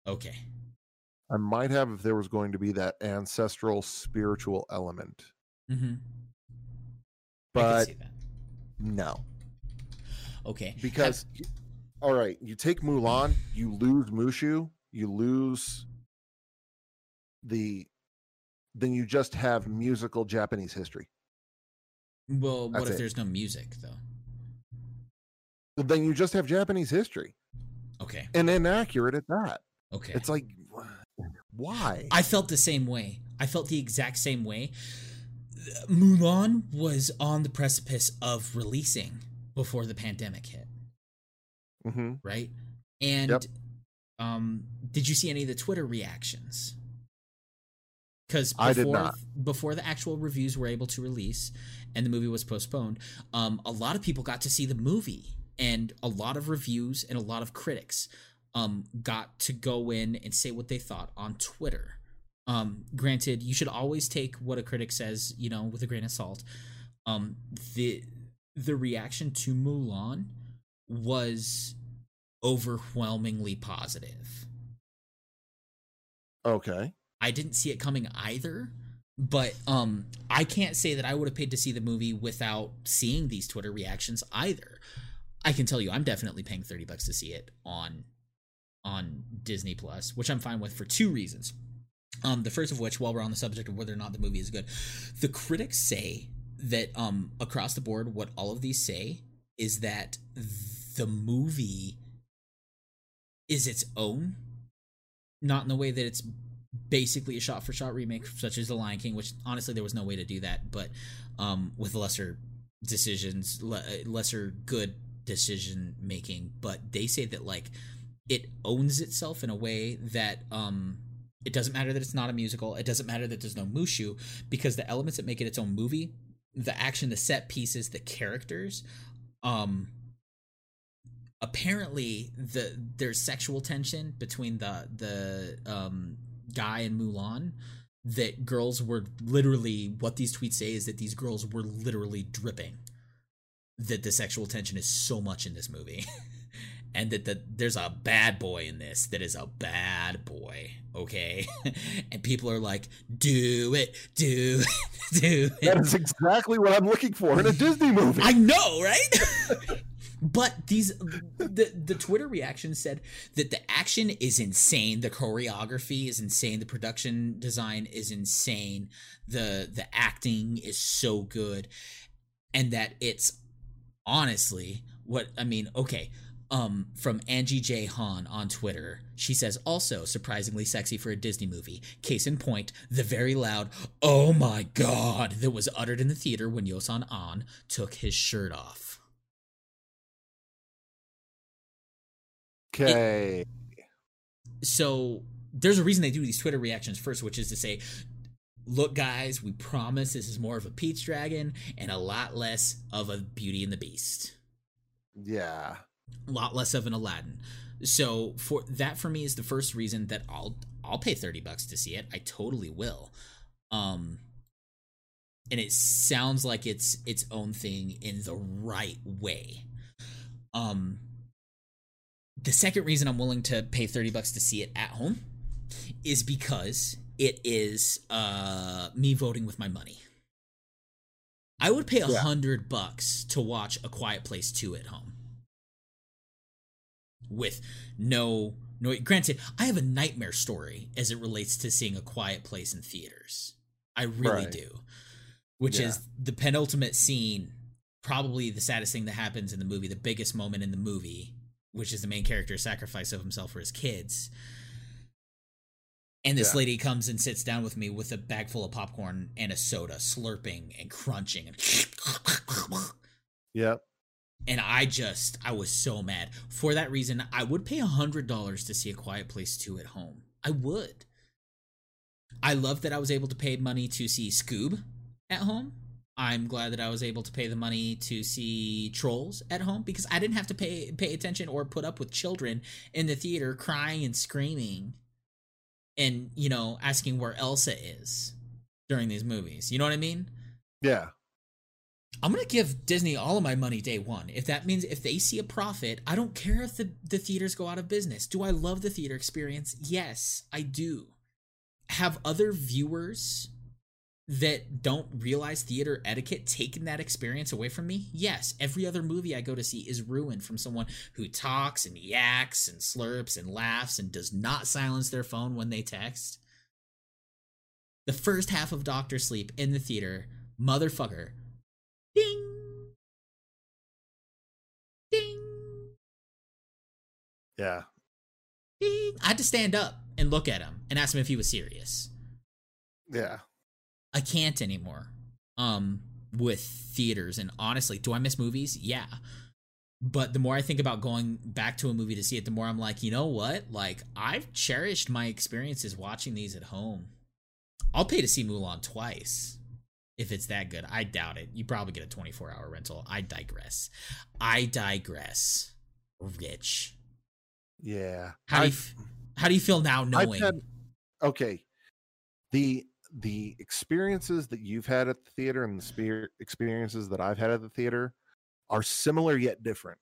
okay. I might have if there was going to be that ancestral spiritual element. Mm-hmm. But can see that. no. Okay. Because y- all right, you take Mulan, you lose Mushu, you lose the then you just have musical Japanese history. Well, what That's if it. there's no music though? Well, then you just have Japanese history. Okay. And inaccurate at that. Okay. It's like why? I felt the same way. I felt the exact same way. Mulan was on the precipice of releasing before the pandemic hit, hmm right? And Yep. um did you see any of the Twitter reactions? Did before not. before the actual reviews were able to release and the movie was postponed, um a lot of people got to see the movie and a lot of reviews and a lot of critics um got to go in and say what they thought on Twitter. Um granted, you should always take what a critic says, you know, with a grain of salt. Um the the reaction to Mulan was overwhelmingly positive. Okay. I didn't see it coming either, but um I can't say that I would have paid to see the movie without seeing these Twitter reactions either. I can tell you I'm definitely paying 30 bucks to see it on on Disney Plus, which I'm fine with for two reasons. Um the first of which while we're on the subject of whether or not the movie is good, the critics say that um across the board what all of these say is that the movie is its own not in the way that it's basically a shot for shot remake such as the lion king which honestly there was no way to do that but um with lesser decisions le- lesser good decision making. But they say that like it owns itself in a way that um it doesn't matter that it's not a musical. It doesn't matter that there's no mushu because the elements that make it its own movie the action the set pieces the characters um apparently the there's sexual tension between the the um guy and Mulan that girls were literally what these tweets say is that these girls were literally dripping that the sexual tension is so much in this movie and that the, there's a bad boy in this that is a bad boy okay and people are like do it do it do it That is exactly what I'm looking for in a Disney movie. I know, right? But these the the Twitter reaction said that the action is insane, the choreography is insane, the production design is insane, the the acting is so good, and that it's honestly what I mean. Okay. Um, from Angie J. Han on Twitter, she says also surprisingly sexy for a Disney movie. Case in point, the very loud "Oh my god" that was uttered in the theater when Yoson An took his shirt off. Okay. so there's a reason they do these Twitter reactions first, which is to say, look, guys, we promise this is more of a Pete's Dragon and a lot less of a Beauty and the Beast, Yeah. a lot less of an Aladdin. So for that, for me, is the first reason that I'll I'll pay thirty bucks to see it. I totally will. Um, and it sounds like it's its own thing in the right way. Um, the second reason I'm willing to pay 30 bucks to see it at home is because it is uh me voting with my money. I would pay a Yeah. hundred bucks to watch A Quiet Place 2 at home. With no no granted, I have a nightmare story as it relates to seeing A Quiet Place in theaters. I really Right. do. Which Yeah. is the penultimate scene, probably the saddest thing that happens in the movie, the biggest moment in the movie, which is the main character's sacrifice of himself for his kids. And this Yeah. lady comes and sits down with me with a bag full of popcorn and a soda, slurping and crunching and Yep. and I just I was so mad. For that reason, I would pay a hundred dollars to see a quiet place 2 at home. I would. I love that I was able to pay money to see Scoob at home. I'm glad that I was able to pay the money to see Trolls at home because I didn't have to pay pay attention or put up with children in the theater crying and screaming and, you know, asking where Elsa is during these movies. You know what I mean? Yeah. I'm gonna give Disney all of my money day one. If that means if they see a profit, I don't care if the, the theaters go out of business. Do I love the theater experience? Yes, I do. Have other viewers that don't realize theater etiquette taking that experience away from me? Yes. Every other movie I go to see is ruined from someone who talks and yaks and slurps and laughs and does not silence their phone when they text. The first half of Doctor Sleep in the theater, motherfucker, Ding. Ding. Yeah. Ding. I had to stand up and look at him and ask him if he was serious. Yeah. I can't anymore. Um, with theaters and honestly, do I miss movies? Yeah. But the more I think about going back to a movie to see it, the more I'm like, you know what? Like I've cherished my experiences watching these at home. I'll pay to see Mulan twice if it's that good. I doubt it. You probably get a 24 hour rental. I digress. I digress. Rich. Yeah. How do you, how do you feel now knowing? had- okay. The the experiences that you've had at the theater and the experiences that I've had at the theater are similar yet different.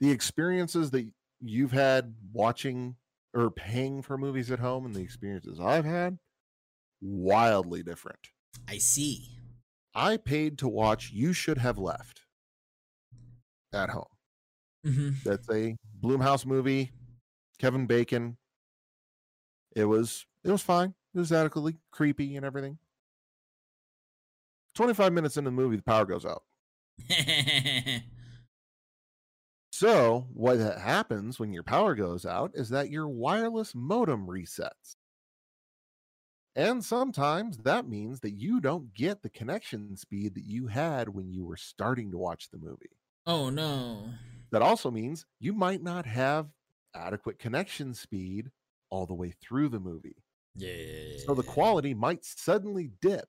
The experiences that you've had watching or paying for movies at home and the experiences I've had wildly different. I see. I paid to watch You Should Have Left at home. hmm That's a Blumhouse movie. Kevin Bacon. It was it was fine. Was adequately creepy and everything. 25 minutes into the movie, the power goes out. So, what happens when your power goes out is that your wireless modem resets. And sometimes that means that you don't get the connection speed that you had when you were starting to watch the movie. oh no. That also means you might not have adequate connection speed all the way through the movie. Yeah. So the quality might suddenly dip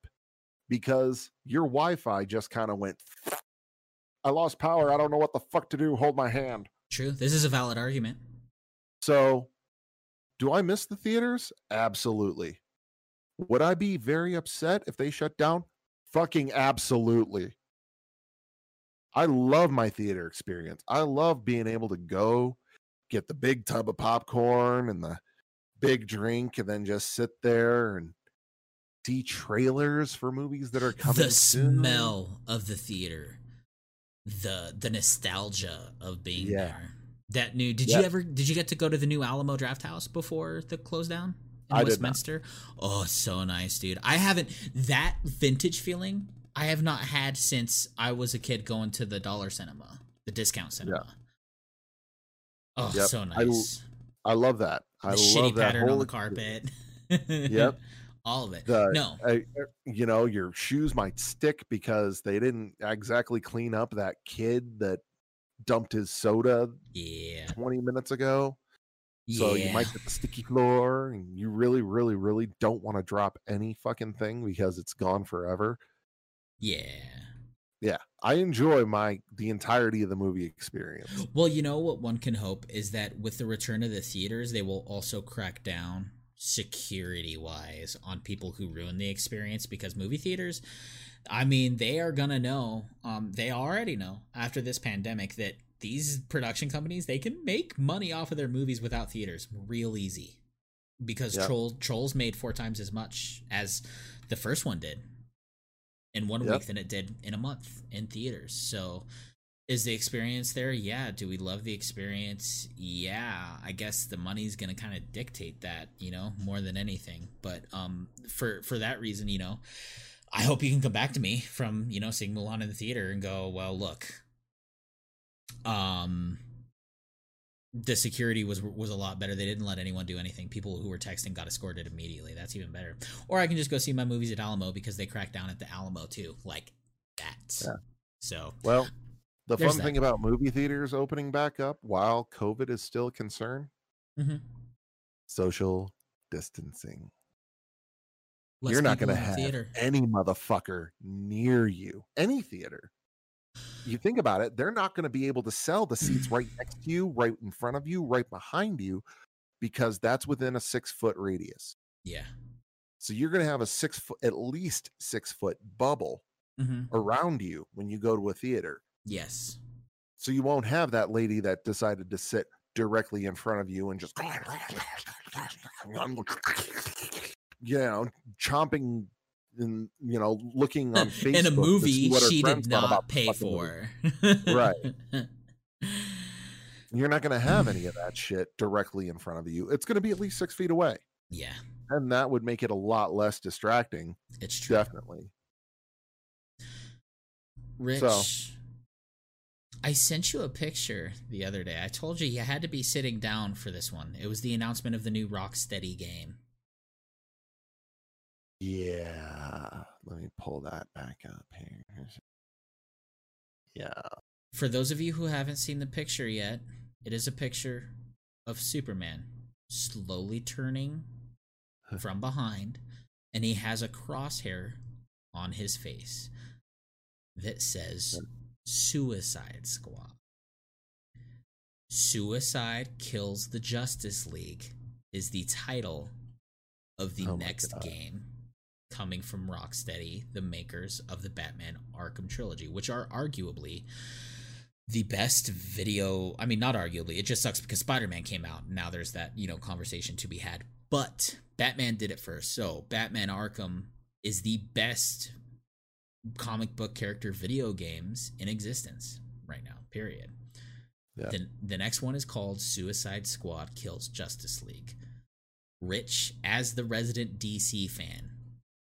because your Wi Fi just kind of went, I lost power. I don't know what the fuck to do. Hold my hand. True. This is a valid argument. So, do I miss the theaters? Absolutely. Would I be very upset if they shut down? Fucking absolutely. I love my theater experience. I love being able to go get the big tub of popcorn and the big drink and then just sit there and see trailers for movies that are coming the soon. smell of the theater. The the nostalgia of being Yeah. there. That new did Yeah. you ever did you get to go to the new Alamo Drafthouse before the close down in I. Westminster? Oh, so nice, dude. I haven't that vintage feeling I have not had since I was a kid going to the dollar cinema, the discount cinema. Oh, Yep. so I nice. I love that. I love that pattern on whole the carpet. Yep. All of it. the no. uh, uh, you know your shoes might stick because they didn't exactly clean up that kid that dumped his soda Yeah. 20 minutes ago so yeah. you might get the sticky floor and you really really really don't want to drop any fucking thing because it's gone forever yeah. yeah i enjoy my the entirety of the movie experience Well, you know what one can hope is that with the return of the theaters, they will also crack down security wise on people who ruin the experience because movie theaters I mean, they are gonna know. Um, they already know after this pandemic that these production companies they can make money off of their movies without theaters real easy, because Yep. Troll Trolls made four times as much as the first one did in one Yep. week than it did in a month in theaters. So Is the experience there? Yeah. Do we love the experience? Yeah. I guess the money's gonna kind of dictate that, you know, more than anything. But um, for for that reason, you know, I hope you can come back to me from you know seeing Mulan in the theater and go, well, look, um, the security was was a lot better. They didn't let anyone do anything. People who were texting got escorted immediately. That's even better. Or I can just go see my movies at Alamo because they cracked down at the Alamo too, like that. Yeah. So Well, the fun that. thing about movie theaters opening back up while COVID is still a concern, Mhm. social distancing. less You're not going to have theater. any motherfucker near you, any theater. You think about it, they're not going to be able to sell the seats right next to you, right in front of you, right behind you, because that's within a six foot radius. Yeah. So you're going to have a six foot, at least six foot bubble hmm around you when you go to a theater. Yes. So you won't have that lady that decided to sit directly in front of you and just, you know, chomping and, you know, looking on Facebook. in a movie she friends did not about pay for. Right. You're not going to have any of that shit directly in front of you. It's going to be at least six feet away. Yeah, And that would make it a lot less distracting. it's true. Definitely. Rich, So- I sent you a picture the other day. I told you you had to be sitting down for this one. It was the announcement of the new Rocksteady game. Yeah. Let me pull that back up here. Yeah. For those of you who haven't seen the picture yet, it is a picture of Superman slowly turning from behind, and he has a crosshair on his face that says Suicide Squad. Suicide Kills the Justice League is the title of the Oh next game coming from Rocksteady, the makers of the Batman Arkham trilogy, which are arguably the best video. I mean, not arguably, it just sucks because Spider Man came out. Now there's that, you know, conversation to be had. But Batman did it first. So Batman Arkham is the best comic book character video games in existence right now, period. Yeah. The, the next one is called Suicide Squad Kills Justice League. Rich, as the resident DC fan,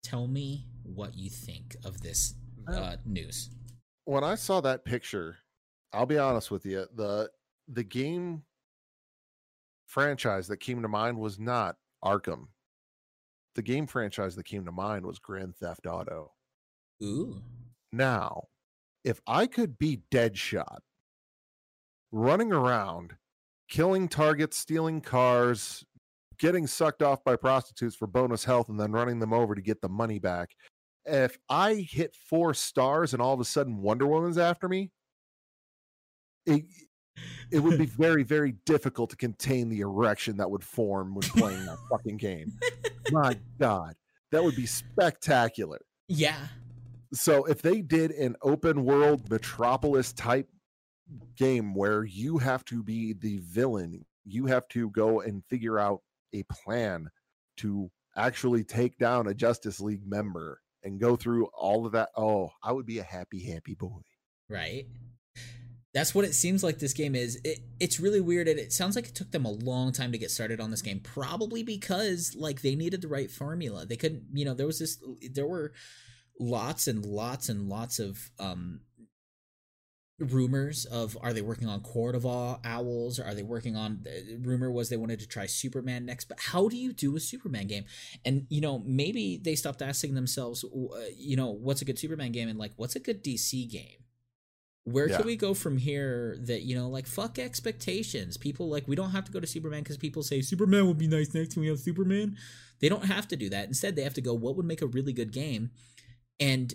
tell me what you think of this uh, news. when I saw that picture, I'll be honest with you, the the game franchise that came to mind was not Arkham. The game franchise that came to mind was Grand Theft Auto. Ooh. Now, if I could be Deadshot, running around, killing targets, stealing cars, getting sucked off by prostitutes for bonus health, and then running them over to get the money back, if I hit four stars and all of a sudden Wonder Woman's after me, it, it would be very, very difficult to contain the erection that would form when playing that fucking game. My God, that would be spectacular Yeah. so if they did an open world metropolis type game where you have to be the villain you have to go and figure out a plan to actually take down a justice league member and go through all of that oh i would be a happy happy boy right? That's what it seems like this game is. It, it's really weird, and it sounds like it took them a long time to get started on this game. Probably because like they needed the right formula. They couldn't, you know, there was this, there were lots and lots and lots of um rumors of are they working on Ow- Owls? Or are they working on? The rumor was they wanted to try Superman next, but how do you do a Superman game? And you know, maybe they stopped asking themselves, uh, you know, what's a good Superman game, and like, what's a good DC game? Where Yeah. can we go from here? That you know, like, fuck expectations. People like we don't have to go to Superman because people say Superman would be nice next time we have Superman. They don't have to do that. Instead, they have to go. What would make a really good game? And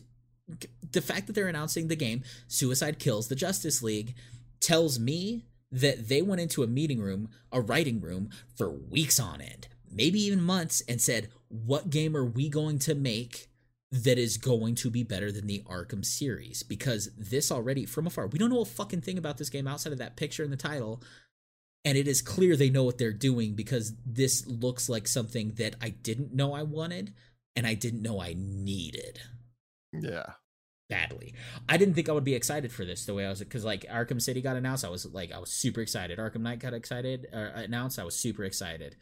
the fact that they're announcing the game Suicide Kills the Justice League tells me that they went into a meeting room, a writing room for weeks on end, maybe even months, and said, What game are we going to make that is going to be better than the Arkham series? Because this already, from afar, we don't know a fucking thing about this game outside of that picture in the title. And it is clear they know what they're doing because this looks like something that I didn't know I wanted and I didn't know I needed. yeah badly. I didn't think I would be excited for this the way I was because like Arkham City got announced, I was like I was super excited. Arkham Knight got excited uh, announced, I was super excited.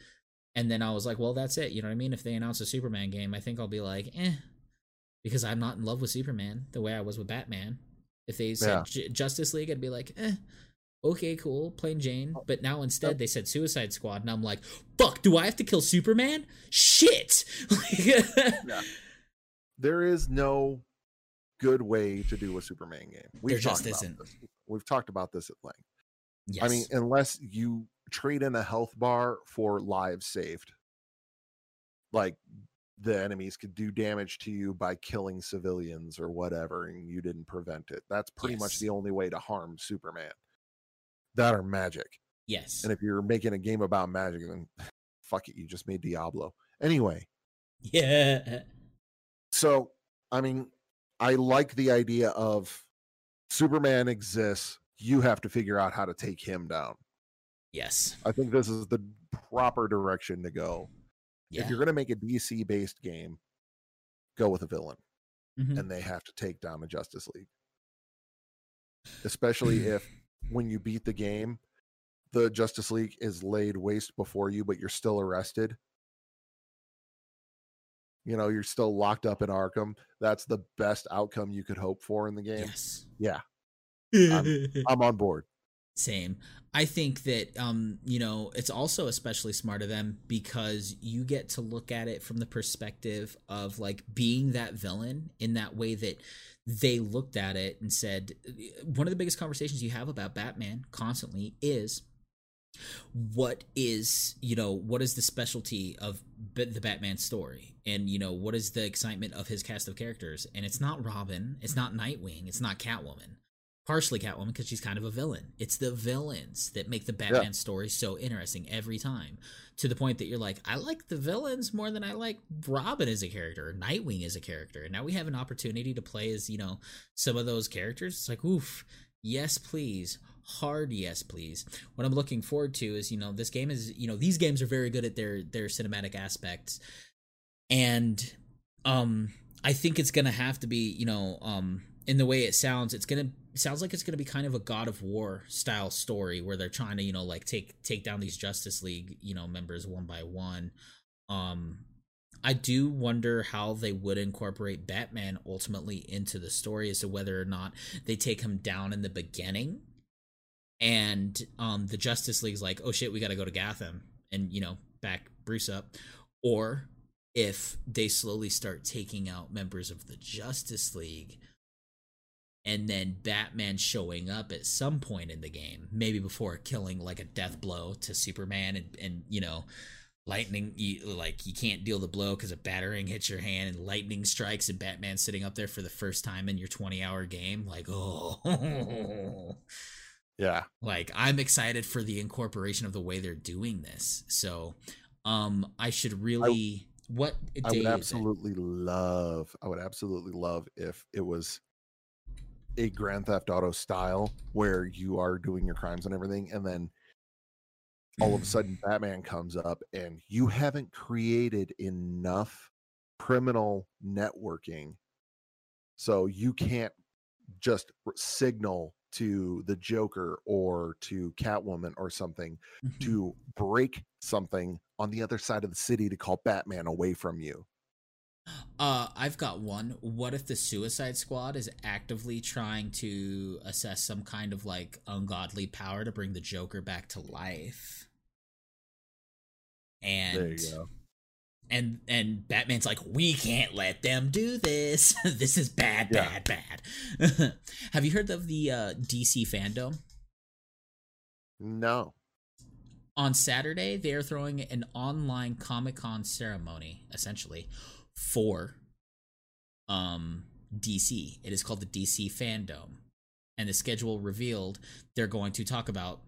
And then I was like, well, that's it. You know what I mean? If they announce a Superman game, I think I'll be like, eh, because I'm not in love with Superman the way I was with Batman. If they said Yeah. J- Justice League, I'd be like, eh, okay, cool, plain Jane. But now instead they said Suicide Squad, and I'm like, fuck, do I have to kill Superman? Shit. There is no good way to do a Superman game. We've There just talked about isn't. this. We've talked about this at length. yes. I mean, unless you trade in a health bar for lives saved, like the enemies could do damage to you by killing civilians or whatever, and you didn't prevent it. That's pretty much the only way to harm Superman. That or magic. yes. And if you're making a game about magic, then fuck it, you just made Diablo. Anyway, yeah. so I mean, I like the idea of Superman exists. You have to figure out how to take him down. Yes. I think this is the proper direction to go. Yeah. If you're going to make a DC based game, go with a villain Mhm. and they have to take down the Justice League. Especially if when you beat the game, the Justice League is laid waste before you, but you're still arrested. You know, you're still locked up in Arkham. That's the best outcome you could hope for in the game. Yes. Yeah, I'm on board. Same. I think that um, you know, it's also especially smart of them because you get to look at it from the perspective of like being that villain in that way that they looked at it and said one of the biggest conversations you have about Batman constantly is what is you know what is the specialty of B- the batman story? And you know what is the excitement of his cast of characters? And it's not robin it's not nightwing it's not catwoman. Partially catwoman because she's kind of a villain. It's the villains that make the batman story so interesting every time to the point that you're like i like the villains more than i like robin as a character or nightwing as a character. And now we have an opportunity to play as you know some of those characters. It's like oof. Yes please hard yes please. What i'm looking forward to is you know this game is you know these games are very good at their their cinematic aspects. And um i think it's gonna have to be you know um in the way it sounds it's gonna sounds like it's gonna be kind of a god of war style story where they're trying to you know like take take down these justice league you know members one by one. Um I do wonder how they would incorporate Batman ultimately into the story as to whether or not they take him down in the beginning and um the Justice League's like, oh shit, we gotta go to Gotham and you know, back Bruce up. Or if they slowly start taking out members of the Justice League and then Batman showing up at some point in the game, maybe before killing like a death blow to Superman and, and you know, lightning you like you can't deal the blow because a battering hits your hand and lightning strikes and batman's sitting up there for the first time in your 20 hour game like oh Yeah. like i'm excited for the incorporation of the way they're doing this so um i should really what I would absolutely love, I would absolutely love if it was a Grand Theft Auto style where you are doing your crimes and everything, and then all of a sudden Batman comes up and you haven't created enough criminal networking. So you can't just signal to the Joker or to Catwoman or something Mhm. to break something on the other side of the city to call Batman away from you. Uh, I've got one. What if the Suicide Squad is actively trying to assess some kind of like ungodly power to bring the Joker back to life? And there you go. And and Batman's like, we can't let them do this. this is bad, Yeah. bad, bad. Have you heard of the uh, DC fandom? No. on Saturday, they are throwing an online Comic Con ceremony, essentially, for um DC. It is called the DC Fandom. And the schedule revealed they're going to talk about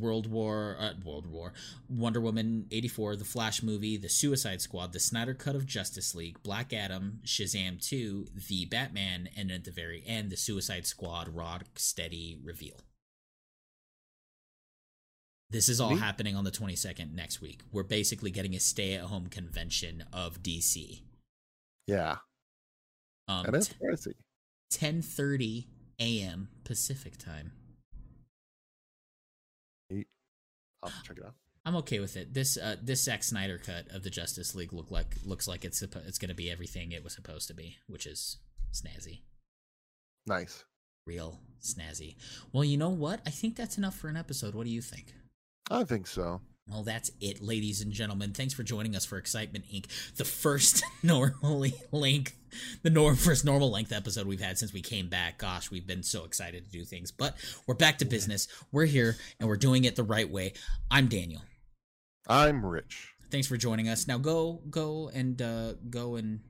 World War, uh, World War, Wonder Woman 84, the Flash movie, the Suicide Squad, the Snyder Cut of Justice League, Black Adam, Shazam 2, the Batman, and at the very end, the Suicide Squad Rocksteady reveal. This is all Neat. happening on the 22nd next week. We're basically getting a stay at home convention of DC. Yeah. Um, That is pricey. 10:30 a.m. Pacific time. I'll check it out. I'm okay with it. This uh, this Zack Snyder cut of the Justice League look like looks like it's it's going to be everything it was supposed to be, which is snazzy, Nice. real snazzy. Well, you know what? I think that's enough for an episode. What do you think? I think so. Well, that's it, ladies and gentlemen. Thanks for joining us for Excitement Inc., the first normally length, the norm first normal length episode we've had since we came back. Gosh, we've been so excited to do things, but we're back to business. We're here and we're doing it the right way. I'm Daniel. I'm rich. Thanks for joining us. Now go, go and uh, go and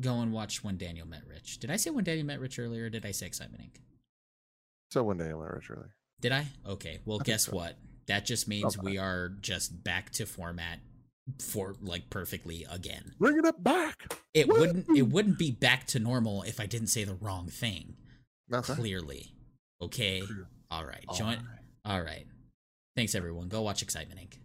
go and watch When Daniel Met Rich. Did I say When Daniel Met Rich earlier? Or did I say Excitement Inc.? So When Daniel I'll Rich earlier. Did I? Okay. Well, I guess so. what? That just means Okay. we are just back to format for like perfectly again. Bring it up back. It Woo! wouldn't it wouldn't be back to normal if I didn't say the wrong thing. Okay. Clearly. Okay. All right. All Join right. All right. Thanks everyone. Go watch Excitement Inc.